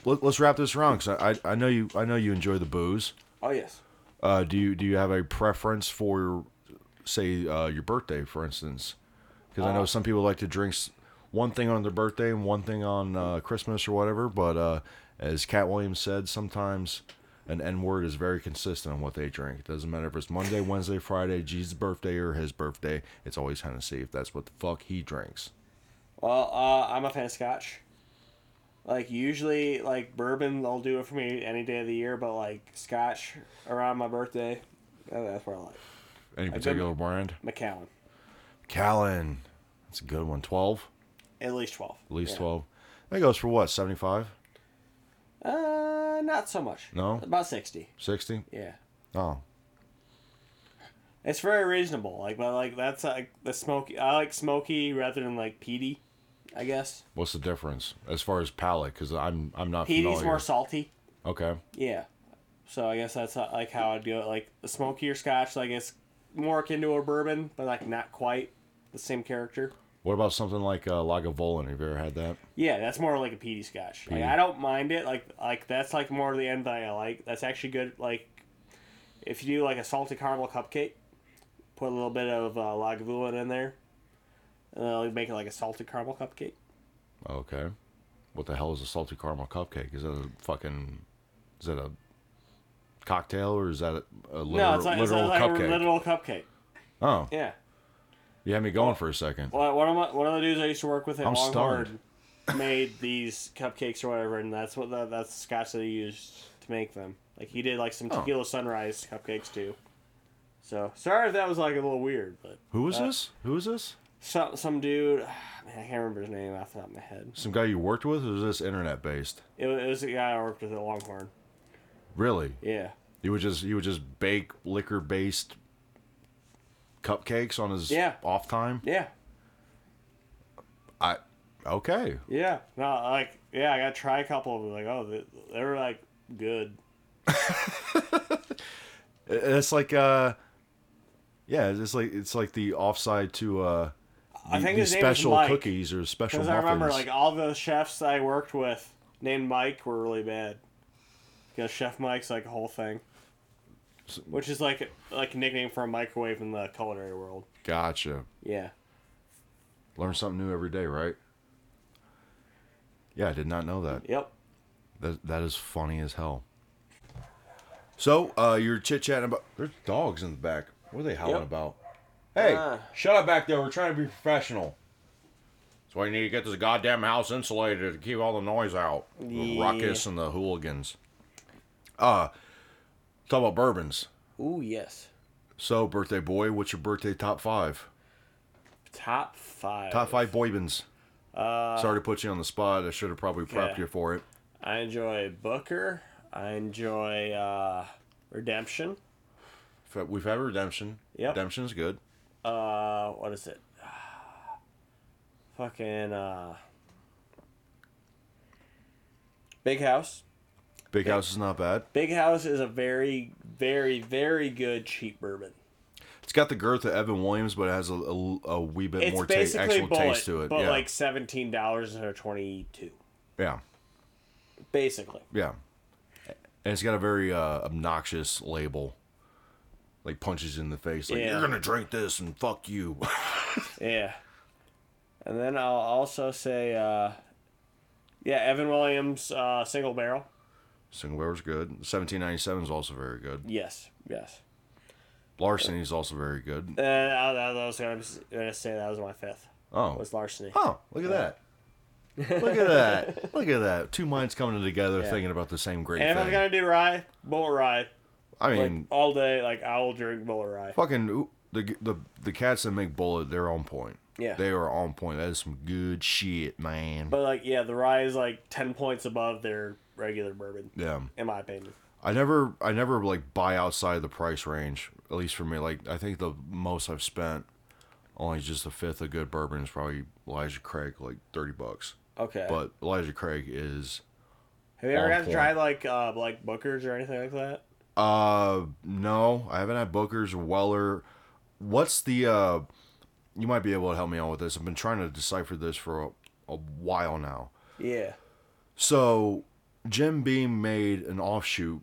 let, us wrap this around because I, I know you I know you enjoy the booze. Oh yes. Uh, do you do you have a preference for say uh, your birthday, for instance? Because I know Uh, some people like to drink s- one thing on their birthday and one thing on uh, Christmas or whatever. But uh, as Katt Williams said, sometimes an N word is very consistent on what they drink. It doesn't matter if it's Monday, Wednesday, Friday, Jesus' birthday or his birthday. It's always Hennessy if that's what the fuck he drinks. Well, uh, I'm a fan of Scotch. Like usually, like bourbon, they'll do it for me any day of the year. But like Scotch around my birthday, uh, that's what I like. Any particular brand? Macallan, Callan. That's a good one. Twelve, at least twelve. at least Yeah. twelve. That goes for what? Seventy-five? Uh, not so much. No? About sixty. Sixty? Yeah. Oh, It's very reasonable. Like, but like that's like the smoky. I like smoky rather than like peaty. I guess what's the difference as far as palate? Because I'm I'm not peaty's familiar. more salty. Okay. Yeah. So I guess that's like how I'd do it. Like the smokier Scotch, like it's more akin to a bourbon, but like not quite the same character. What about something like uh, Lagavulin? Have you ever had that? Yeah, that's more like a peaty Scotch. Like I don't mind it. Like like that's like more of the end that I like. That's actually good. Like if you do like a salty caramel cupcake, put a little bit of uh, Lagavulin in there, and then it'll make it like a salty caramel cupcake. Okay. What the hell is a salty caramel cupcake? Is that a fucking? Is that a cocktail or is that a, a literal, cupcake? no, it's like, it's like cupcake? a literal cupcake. Oh, Yeah. you had me going for a second. Well, one of my, one of the dudes I used to work with at I'm Longhorn [LAUGHS] made these cupcakes or whatever, and that's what the, that's the scotch that he used to make them. Like he did like some Oh. tequila sunrise cupcakes too. So sorry if that was like a little weird, but Who is uh, this? Who is this? Some some dude, [SIGHS] man, I can't remember his name off the top of my head. Some guy you worked with, or is this internet based? It was, it was a guy I worked with at Longhorn. Really? Yeah, You would just you would just bake liquor based cupcakes on his Yeah. off time. yeah, I okay. yeah. No, like yeah, I got to try a couple of them. Like oh, they, they were like good. [LAUGHS] It's like uh, yeah, it's like it's like the offside to uh, I think the his name was special Mike. cookies or special Because I muffins. remember, like, all the chefs I worked with named Mike were really bad. Because Chef Mike's like a whole thing, which is like like a nickname for a microwave in the culinary world. gotcha. Yeah. Learn something new every day, right? Yeah, I did not know that. Yep. That that is funny as hell. So, uh, you're chit chatting about. There's dogs in the back. What are they howling Yep. about? Hey, Ah. shut up back there. We're trying to be professional. That's why you need to get this goddamn house insulated to keep all the noise out. The Yeah. ruckus and the hooligans. Uh, talk about bourbons. Ooh yes. So, birthday boy, what's your birthday top five? Top five. Top five boybins. Uh, Sorry to put you on the spot. I should have probably prepped Okay. you for it. I enjoy Booker. I enjoy uh, Redemption. We've had redemption. Yep. Redemption's good. Uh, what is it? [SIGHS] Fucking uh, Big House. Big House is not bad. Big House is a very, very, very good cheap bourbon. It's got the girth of Evan Williams, but it has a, a, a wee bit It's more ta- actual bullet, taste to it. but yeah. like seventeen dollars instead of twenty two. yeah, Basically, yeah. And it's got a very uh, obnoxious label, like punches in the face. Like Yeah. you're gonna drink this and fuck you. [LAUGHS] yeah. And then I'll also say, uh, yeah, Evan Williams uh, single barrel. Single barrel's good. 1797 is also very good. Yes, yes. Larceny is also very good. And I, I was gonna, gonna say that was my fifth. Oh, Was larceny. oh, look at that. Look at that. Look at that. Two minds coming together [LAUGHS] Yeah. thinking about the same great And if I'm gonna do rye, Bulleit rye. I Like mean, all day, like I will drink Bulleit Rye. fucking the the the cats that make Bulleit, they're on point. Yeah. They are on point. That is some good shit, man. But like, yeah, the rye is like ten points above their regular bourbon, yeah. in my opinion. I never I never like buy outside the price range. At least for me, like I think the most I've spent only just a fifth of good bourbon is probably Elijah Craig, like thirty bucks. Okay. But Elijah Craig is have you ever got to try like uh like Booker's or anything like that? Uh no, I haven't had Booker's Weller. What's the uh you might be able to help me out with this. I've been trying to decipher this for a, a while now. Yeah. So Jim Beam made an offshoot,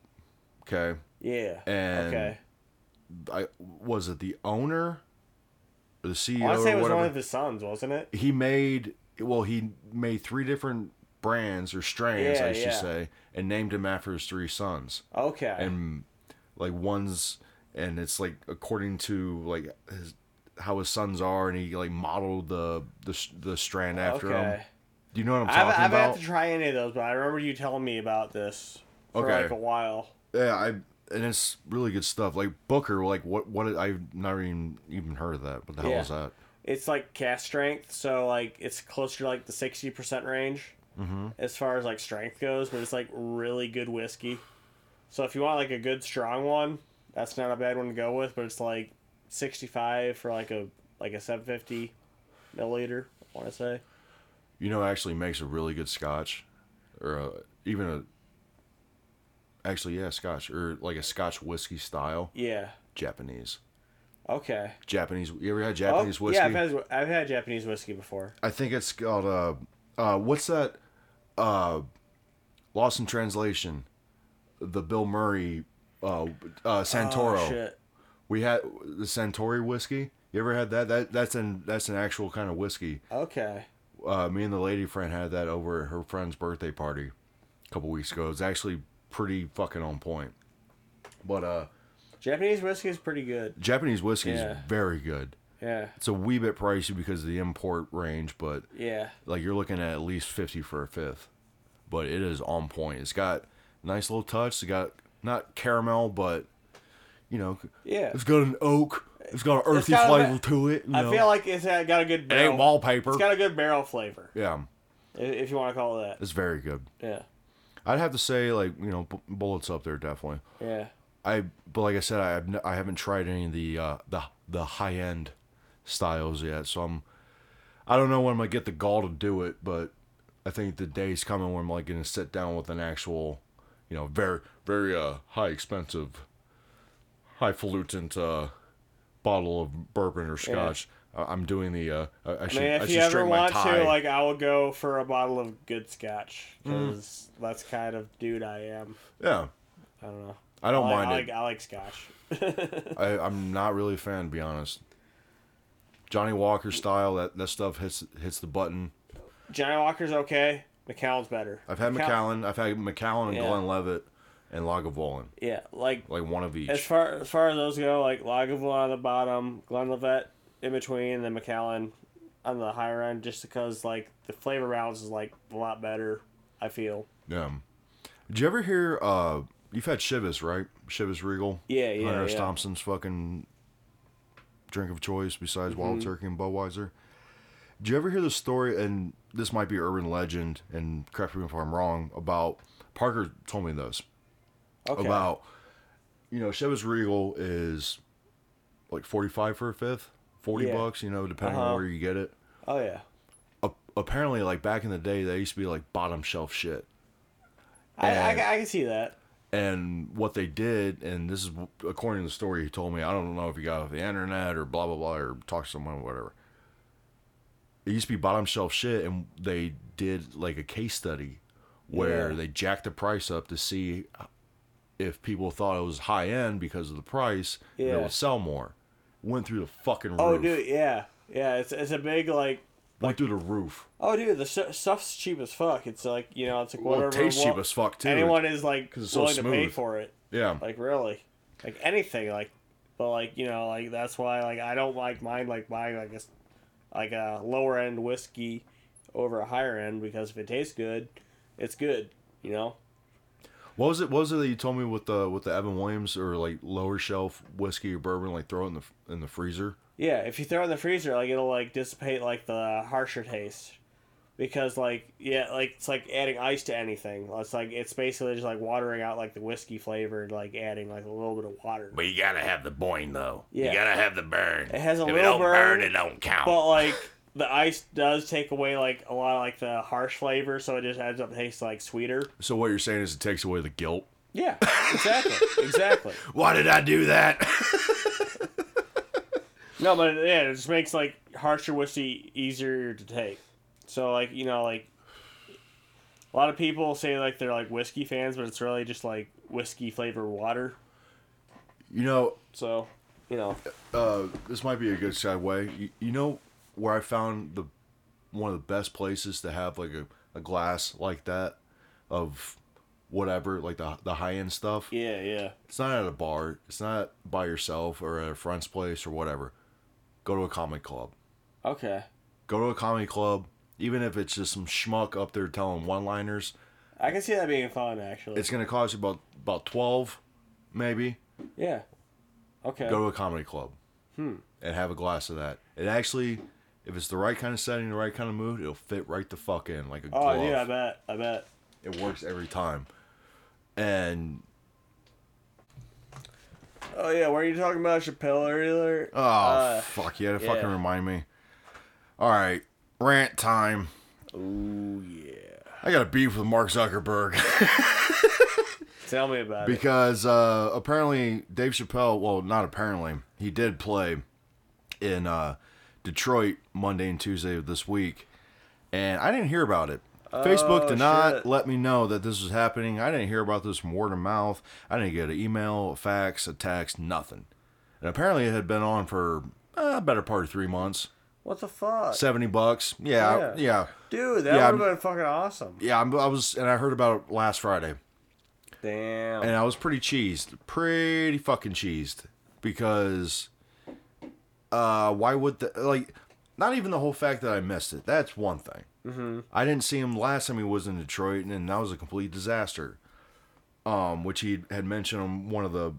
okay? Yeah. And okay. I was it the owner or the CEO I say it was one of his sons, wasn't it? he made well he made three different brands or strains Yeah, I should yeah. say and named him after his three sons Okay. and like one's and it's like according to like his how his sons are and he like modeled the the, the strand after him. Do you know what I'm talking haven't, I haven't about? had to try any of those, but I remember you telling me about this for Okay. like a while. Yeah, I and it's really good stuff. Like Booker, like what what I've never even even heard of that. What the hell is that? It's like cask strength, so like it's closer to like the sixty percent range Mm-hmm. as far as like strength goes, but it's like really good whiskey. So if you want like a good strong one, that's not a bad one to go with. But it's like sixty five for like a like a seven fifty milliliter. I want to say. You know, actually makes a really good Scotch, or a, even a. Actually, yeah, Scotch or like a Scotch whiskey style Yeah. Japanese. Okay. Japanese. You ever had Japanese oh, whiskey? Yeah, I've had I've had Japanese whiskey before. I think it's called uh, uh, what's that? Uh, Lost in Translation. The Bill Murray, uh, uh, Santoro. Oh, shit. We had the Suntory whiskey. You ever had that? That that's an that's an actual kind of whiskey. Okay. Uh, me and the lady friend had that over at her friend's birthday party a couple weeks ago. It's actually pretty fucking on point. But uh, Japanese whiskey is pretty good. Japanese whiskey Yeah. is very good. Yeah. It's a wee bit pricey because of the import range, but Yeah. like you're looking at at least 50 for a fifth but it is on point it's got nice little touch it's got not caramel but you know Yeah. it's got an oak it's got an earthy got flavor bit- to it you I know. feel like it's got a good it ain't wallpaper It's got a good barrel flavor, yeah if you want to call it that. it's very good Yeah. i'd have to say like you know Bu- Bulleit's up there definitely Yeah. i but like i said i i haven't tried any of the uh the the high end styles yet so i'm i don't know when i'm gonna get the gall to do it but i think the day's coming when i'm like gonna sit down with an actual you know very very uh high expensive highfalutin uh bottle of bourbon or scotch I i'm doing the uh i, I I should mean, i if should you ever want to, like, I will go for a bottle of good scotch Mm. because that's kind of dude I am. yeah I don't know. i don't I like, mind I it I like scotch. [LAUGHS] I, I'm not really a fan, to be honest. Johnnie Walker style, that, that stuff hits hits the button. Johnnie Walker's okay. Macallan's better. I've had Macallan, I've had Macallan and Yeah. Glenlivet and Lagavulin, Yeah, like like one of each. as far as far as those go, like Lagavulin on the bottom, Glenlivet in between, and then Macallan on the higher end, just because like the flavor balance is like a lot better. I feel. Yeah. Did you ever hear? uh You've had Chivas, right? Chivas Regal. Yeah, yeah, Hunter yeah. Thompson's fucking drink of choice besides Wild Mm-hmm. Turkey and Budweiser. Did you ever hear the story? And this might be urban legend, and correct me if I'm wrong. About Parker told me this. Okay. about you know Chivas Regal is like 45 for a fifth 40 Yeah. bucks you know depending on Uh-huh. where you get it Oh yeah. A- apparently like back in the day they used to be like bottom shelf shit I, I, I can see that. And what they did and this is according to the story he told me i don't know if he got off the internet or blah blah blah or talked to someone or whatever it used to be bottom shelf shit and they did like a case study where Yeah. they jacked the price up to see if people thought it was high end because of the price and it would sell more went through the fucking oh, roof Oh dude, yeah, yeah. It's it's a big like. Went through the roof Oh dude, the stu- stuff's cheap as fuck. It's like you know, it's like well whatever. it tastes cheap as fuck too Anyone is like it's so willing to pay smooth. for it. yeah Like really, like anything. Like, but like you know, like that's why like I don't like mine like buying like a like a lower end whiskey over a higher end because if it tastes good, it's good. You know. What was it? What was it that you told me with the with the Evan Williams or like lower shelf whiskey or bourbon? Like throw it in the in the freezer. Yeah, if you throw it in the freezer, like it'll like dissipate like the harsher taste. Because like yeah, like it's like adding ice to anything. It's like it's basically just like watering out like the whiskey flavor and like adding like a little bit of water. But you gotta have the boing though. Yeah. You gotta have the burn. It has a if it don't burn, it don't count. But like [LAUGHS] the ice does take away like a lot of like the harsh flavor, so it just ends up tasting like sweeter. So what you're saying is it takes away the guilt. Yeah, exactly, exactly. [LAUGHS] Why did I do that? [LAUGHS] No, but yeah, it just makes like harsher whiskey easier to take. So like you know like a lot of people say like they're like whiskey fans, but it's really just like whiskey flavored water. You know, So you know uh, this might be a good segue. You, you know where I found the one of the best places to have like a, a glass like that of whatever, like the the high end stuff. yeah yeah It's not at a bar. It's not by yourself or at a friend's place or whatever. Go to a comic club. okay. Go to a comedy club, even if it's just some schmuck up there telling one liners. I can see that being fun actually. It's gonna cost you about about twelve, maybe. yeah. Okay. Go to a comedy club. Hmm. And have a glass of that. It actually, if it's the right kind of setting, the right kind of mood, it'll fit right the fuck in like a oh glove. yeah, I bet. I bet. It works every time. And Oh yeah, were you talking about Chappelle earlier? oh Uh, fuck, you had to yeah. fucking remind me. All right, rant time. Ooh yeah. I got a beef with Mark Zuckerberg. [LAUGHS] Tell me about it. because uh, apparently Dave Chappelle, well, not apparently, he did play in uh, Detroit Monday and Tuesday of this week, and I didn't hear about it. Facebook Oh, did not shit. let me know that this was happening. I didn't hear about this from word of mouth. I didn't get an email, a fax, a text, nothing. And apparently, it had been on for uh, a better part of three months. What the fuck, Seventy bucks, yeah, Yeah. yeah, dude? That Yeah, would have been fucking awesome. yeah. I'm, I was, and I heard about it last Friday. Damn. and I was pretty cheesed, pretty fucking cheesed, because uh, why would the like? Not even the whole fact that I missed it. That's one thing. Mm-hmm. I didn't see him last time he was in Detroit, and that was a complete disaster. Um, which he had mentioned on one of the,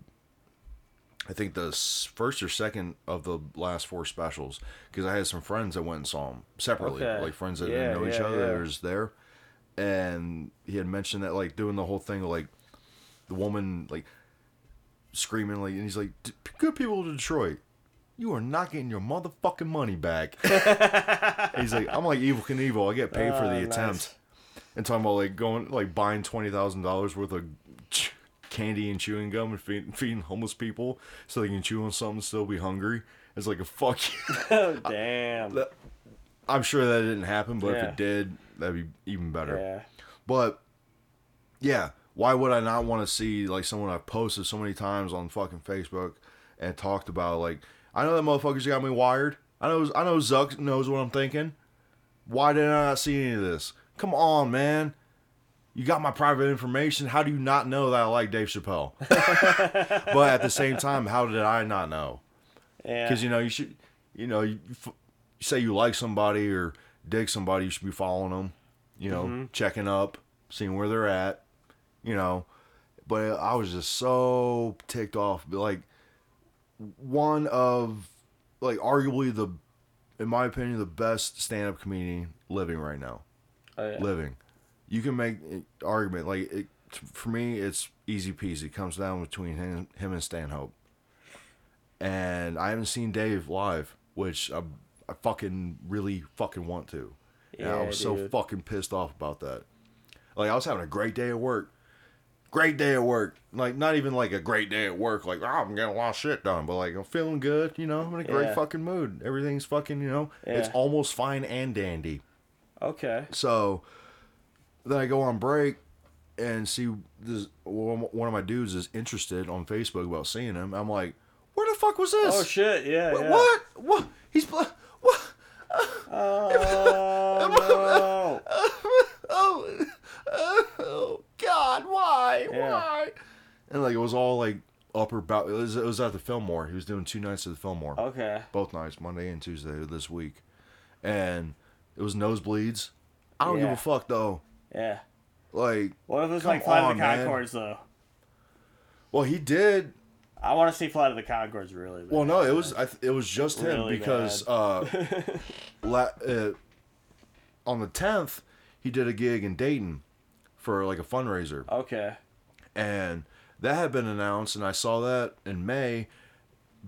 I think the first or second of the last four specials, because I had some friends that went and saw him separately, Okay. like friends that Yeah, didn't know each other yeah. that was there, and he had mentioned that like doing the whole thing like the woman like screaming like and he's like "D- good people of detroit you are not getting your motherfucking money back [LAUGHS] he's like i'm like Evel Knievel. i get paid for the oh, nice. attempt and talking about like going like buying $20000 worth of candy and chewing gum and feeding, feeding homeless people so they can chew on something and still be hungry it's like a fuck you [LAUGHS] Oh damn. that- i'm sure that didn't happen but if it did that'd be even better Yeah. but yeah, why would I not want to see like someone I've posted so many times on fucking Facebook and talked about like I know that motherfuckers got me wired. I know I know Zuck knows what I'm thinking. Why did I not see any of this? Come on, man. You got my private information. How do you not know that I like Dave Chappelle? [LAUGHS] but at the same time, how did I not know? Yeah. Because you know you should, you know, you, f- you say you like somebody or dig somebody, you should be following them. You know, mm-hmm. checking up, seeing where they're at. You know, but I was just so ticked off. Like one of, like arguably the, in my opinion, the best stand-up comedian living right now. Oh, yeah. Living, you can make an argument like it, for me. It's easy peasy. It comes down between him, him and Stanhope and I haven't seen Dave live, which I, I fucking really fucking want to. And I Yeah, was so fucking pissed off about that. Like I was having a great day at work. Great day at work. Like not even like a great day at work, like oh, I'm getting a lot of shit done, but like I'm feeling good, you know, I'm in a great Yeah. fucking mood. Everything's fucking, you know, it's Yeah. almost fine and dandy. Okay. So then I go on break and see this one one of my dudes is interested on Facebook about seeing him. I'm like, where the fuck was this? Oh shit. Yeah. What? yeah. What? What? He's bl- [LAUGHS] what? Oh [LAUGHS] no. [LAUGHS] Oh, oh, God! Why? Yeah. Why? And like it was all like upper bout. It was, it was at the Fillmore. He was doing two nights at the Fillmore. Okay. both nights, Monday and Tuesday of this week, and it was nosebleeds. I don't give a fuck though. Yeah. Like, What if it was like Flight on, of the man. Conchords though? well, he did. I want to see Flight of the Conchords really. Bad. Well, no, it was I, th- it was just him Really because uh, [LAUGHS] la- uh, on the tenth he did a gig in Dayton for like a fundraiser, okay. and that had been announced, and I saw that in May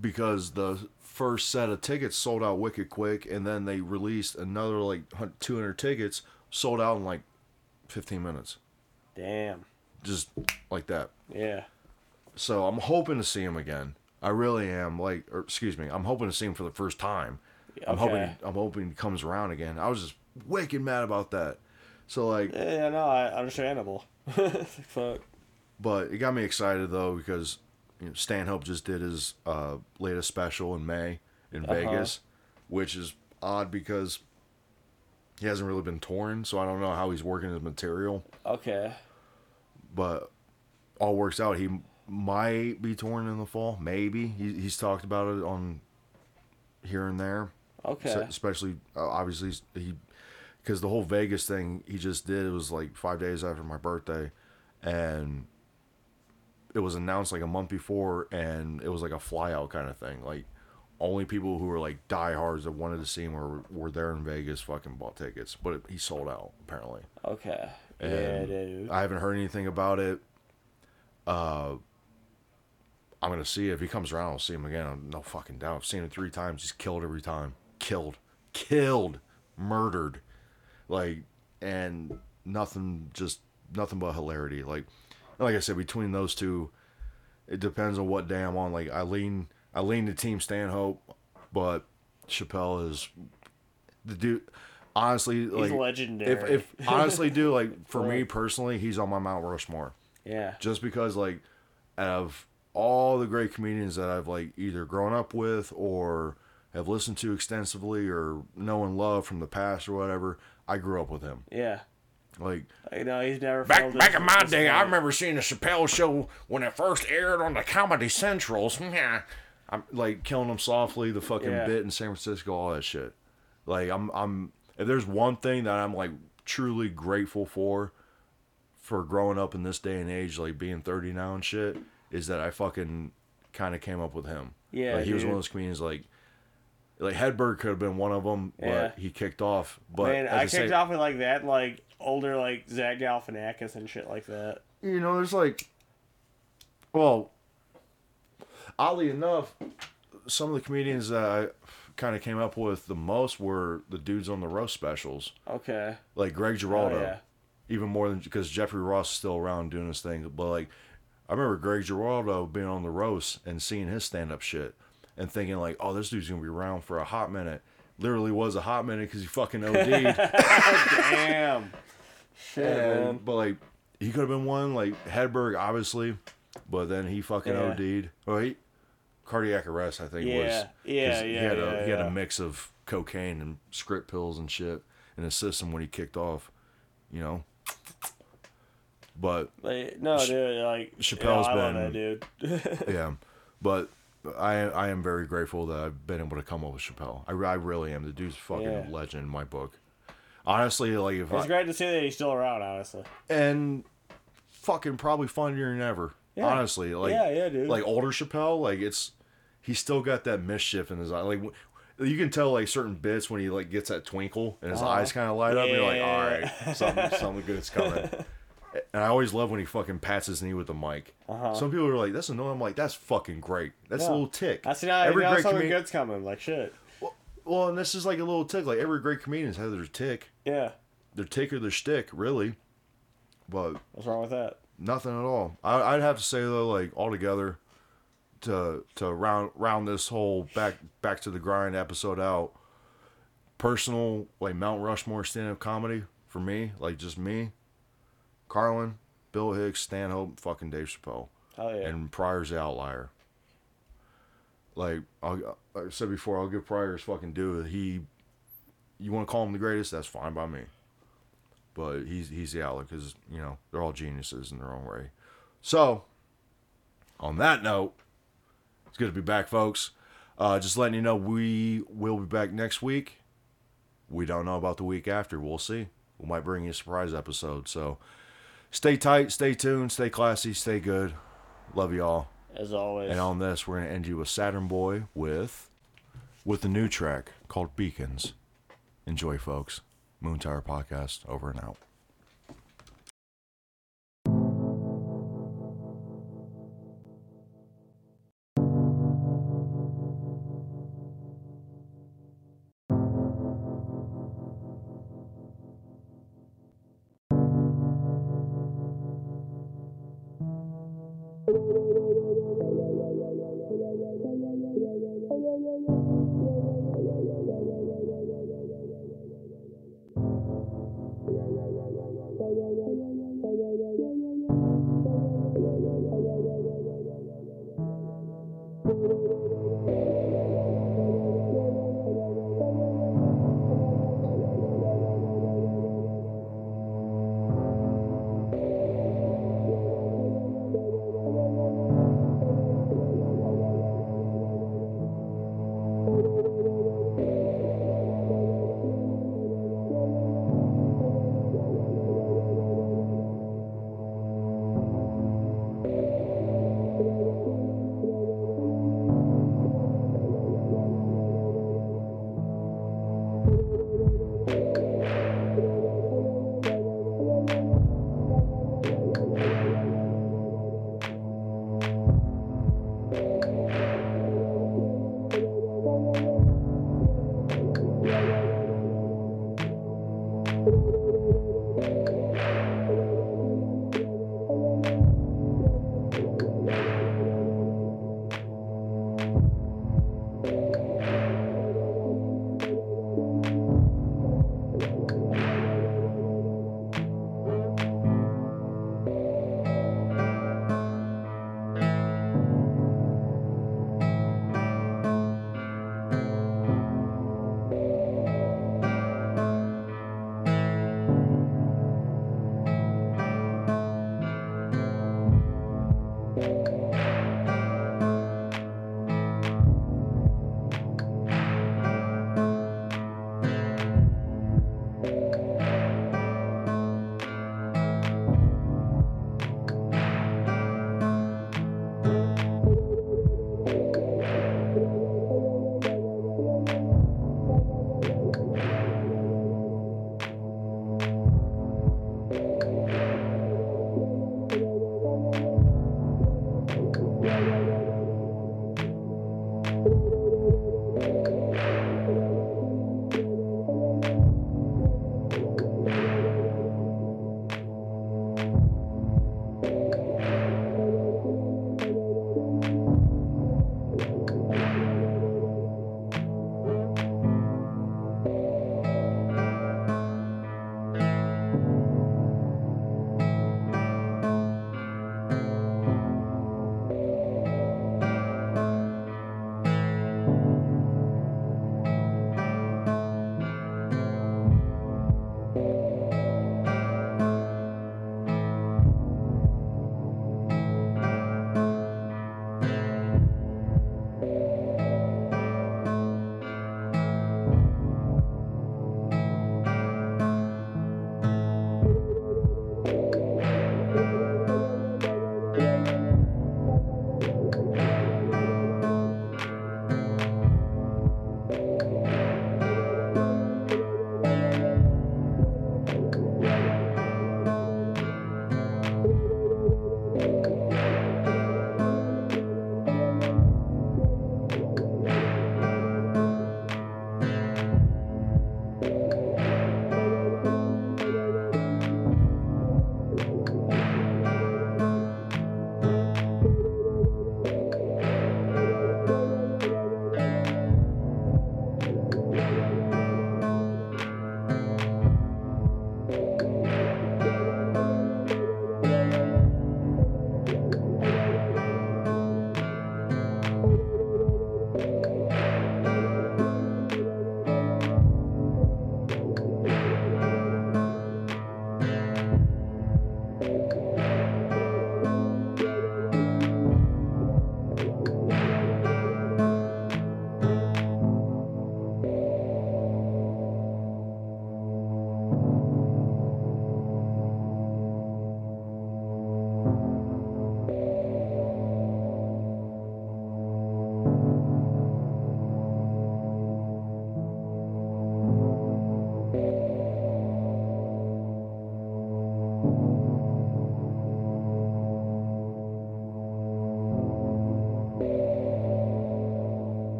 because the first set of tickets sold out wicked quick, and then they released another like two hundred tickets sold out in like fifteen minutes, Damn. just like that. Yeah. So I'm hoping to see him again. I really am. Like, or excuse me, I'm hoping to see him for the first time. I'm hoping. I'm hoping he comes around again. I was just wicked mad about that. So like, Yeah, no, I understandable. [LAUGHS] Fuck. but it got me excited though because you know, Stanhope just did his uh, latest special in May in Uh-huh. Vegas, which is odd because he hasn't really been touring. So I don't know how he's working his material. Okay. but all works out. He might be torn in the fall, maybe. He, he's talked about it on here and there, Okay. So- especially uh, obviously he because the whole Vegas thing he just did it was like five days after my birthday, and it was announced like a month before, and it was like a flyout kind of thing. Like only people who were like diehards that wanted to see him were were there in Vegas, fucking bought tickets, but it, he sold out apparently. okay. yeah, dude. I haven't heard anything about it. Uh, I'm gonna see if he comes around. I'll see him again. I'm no fucking doubt. I've seen him three times. He's killed every time. Killed, killed, murdered, like, and nothing. Just nothing but hilarity. Like, like I said, between those two, it depends on what day I'm on. Like, I lean, I lean to Team Stanhope, but Chappelle is the dude. Honestly, He's like legendary. if if [LAUGHS] honestly, do like for me personally, he's on my Mount Rushmore. yeah. Just because like out of all the great comedians that I've like either grown up with or have listened to extensively or know and love from the past or whatever, I grew up with him. Yeah. Like You know, he's never Back back in my this day, I remember seeing the Chappelle show when it first aired on the Comedy Centrals. [LAUGHS] Yeah. I'm like killing them softly, the fucking Yeah. bit in San Francisco, all that shit. Like I'm I'm if there's one thing that I'm like truly grateful for for growing up in this day and age, like being 30 now and shit, is that I fucking kind of came up with him. Yeah, like he was one of those comedians like like Hedberg could have been one of them, Yeah. but he kicked off. But Man, I kicked same- off with like that, like older, like Zach Galifianakis and shit like that. you know, there's like, well, oddly enough, some of the comedians that I kind of came up with the most were the dudes on the roast specials, Okay. like Greg oh, Giraldo, Oh, yeah. even more than because Jeffrey Ross is still around doing his thing. But like, I remember Greg Giraldo being on the roast and seeing his stand up shit and thinking like, oh, this dude's gonna be around for a hot minute. Literally was a hot minute because he fucking OD'd. [LAUGHS] Damn. Shit, And, but like he could have been one like Hedberg, obviously, but then he fucking Yeah. OD'd. Well, he cardiac arrest, I think Yeah. was. 'cause Yeah, He yeah, a yeah, he had a mix of cocaine and script pills and shit in his system when he kicked off. You know. But Like, no, dude. Like Chappelle's yeah, been- dude. [LAUGHS] yeah, but I I am very grateful that I've been able to come up with Chappelle. I, I really am. The dude's fucking Yeah. legend in my book. Honestly, like if it's I, great to see that he's still around. Honestly. and fucking probably funnier than ever. Yeah. Honestly, like Yeah, yeah, dude. like older Chappelle, like it's he's still got that mischief in his eye. Like you can tell like certain bits when he like gets that twinkle and his Uh-huh. eyes kind of light up. And you're like, all right, something [LAUGHS] something good's coming. And I always love when he fucking pats his knee with the mic. Uh-huh. Some people are like, "That's annoying." I'm like, "That's fucking great. That's Yeah. a little tick." I see now. Every now great comedian. good's coming. Like shit. Well, and this is like a little tick. Like every great comedian has their tick, Yeah. their tick or their shtick, really. But What's wrong with that? Nothing at all. I, I'd have to say though, like altogether, to to round round this whole back back to the grind episode out. Personal like Mount Rushmore stand up comedy for me, like just me, Carlin, Bill Hicks, Stanhope, fucking Dave Chappelle, yeah. and Pryor's the outlier. Like I'll, like I said before, I'll give Pryor his fucking due. He, you want to call him the greatest? That's fine by me. But he's he's the outlier because you know they're all geniuses in their own way. So, on that note, it's good to be back, folks. Uh, just letting you know we will be back next week. We don't know about the week after. We'll see. We might bring you a surprise episode. So, Stay tight, stay tuned, stay classy, stay good. Love y'all. As always. And on this, we're gonna end you with Saturn Boy with with a new track called Beacons. Enjoy, folks. Moon Tower Podcast over and out.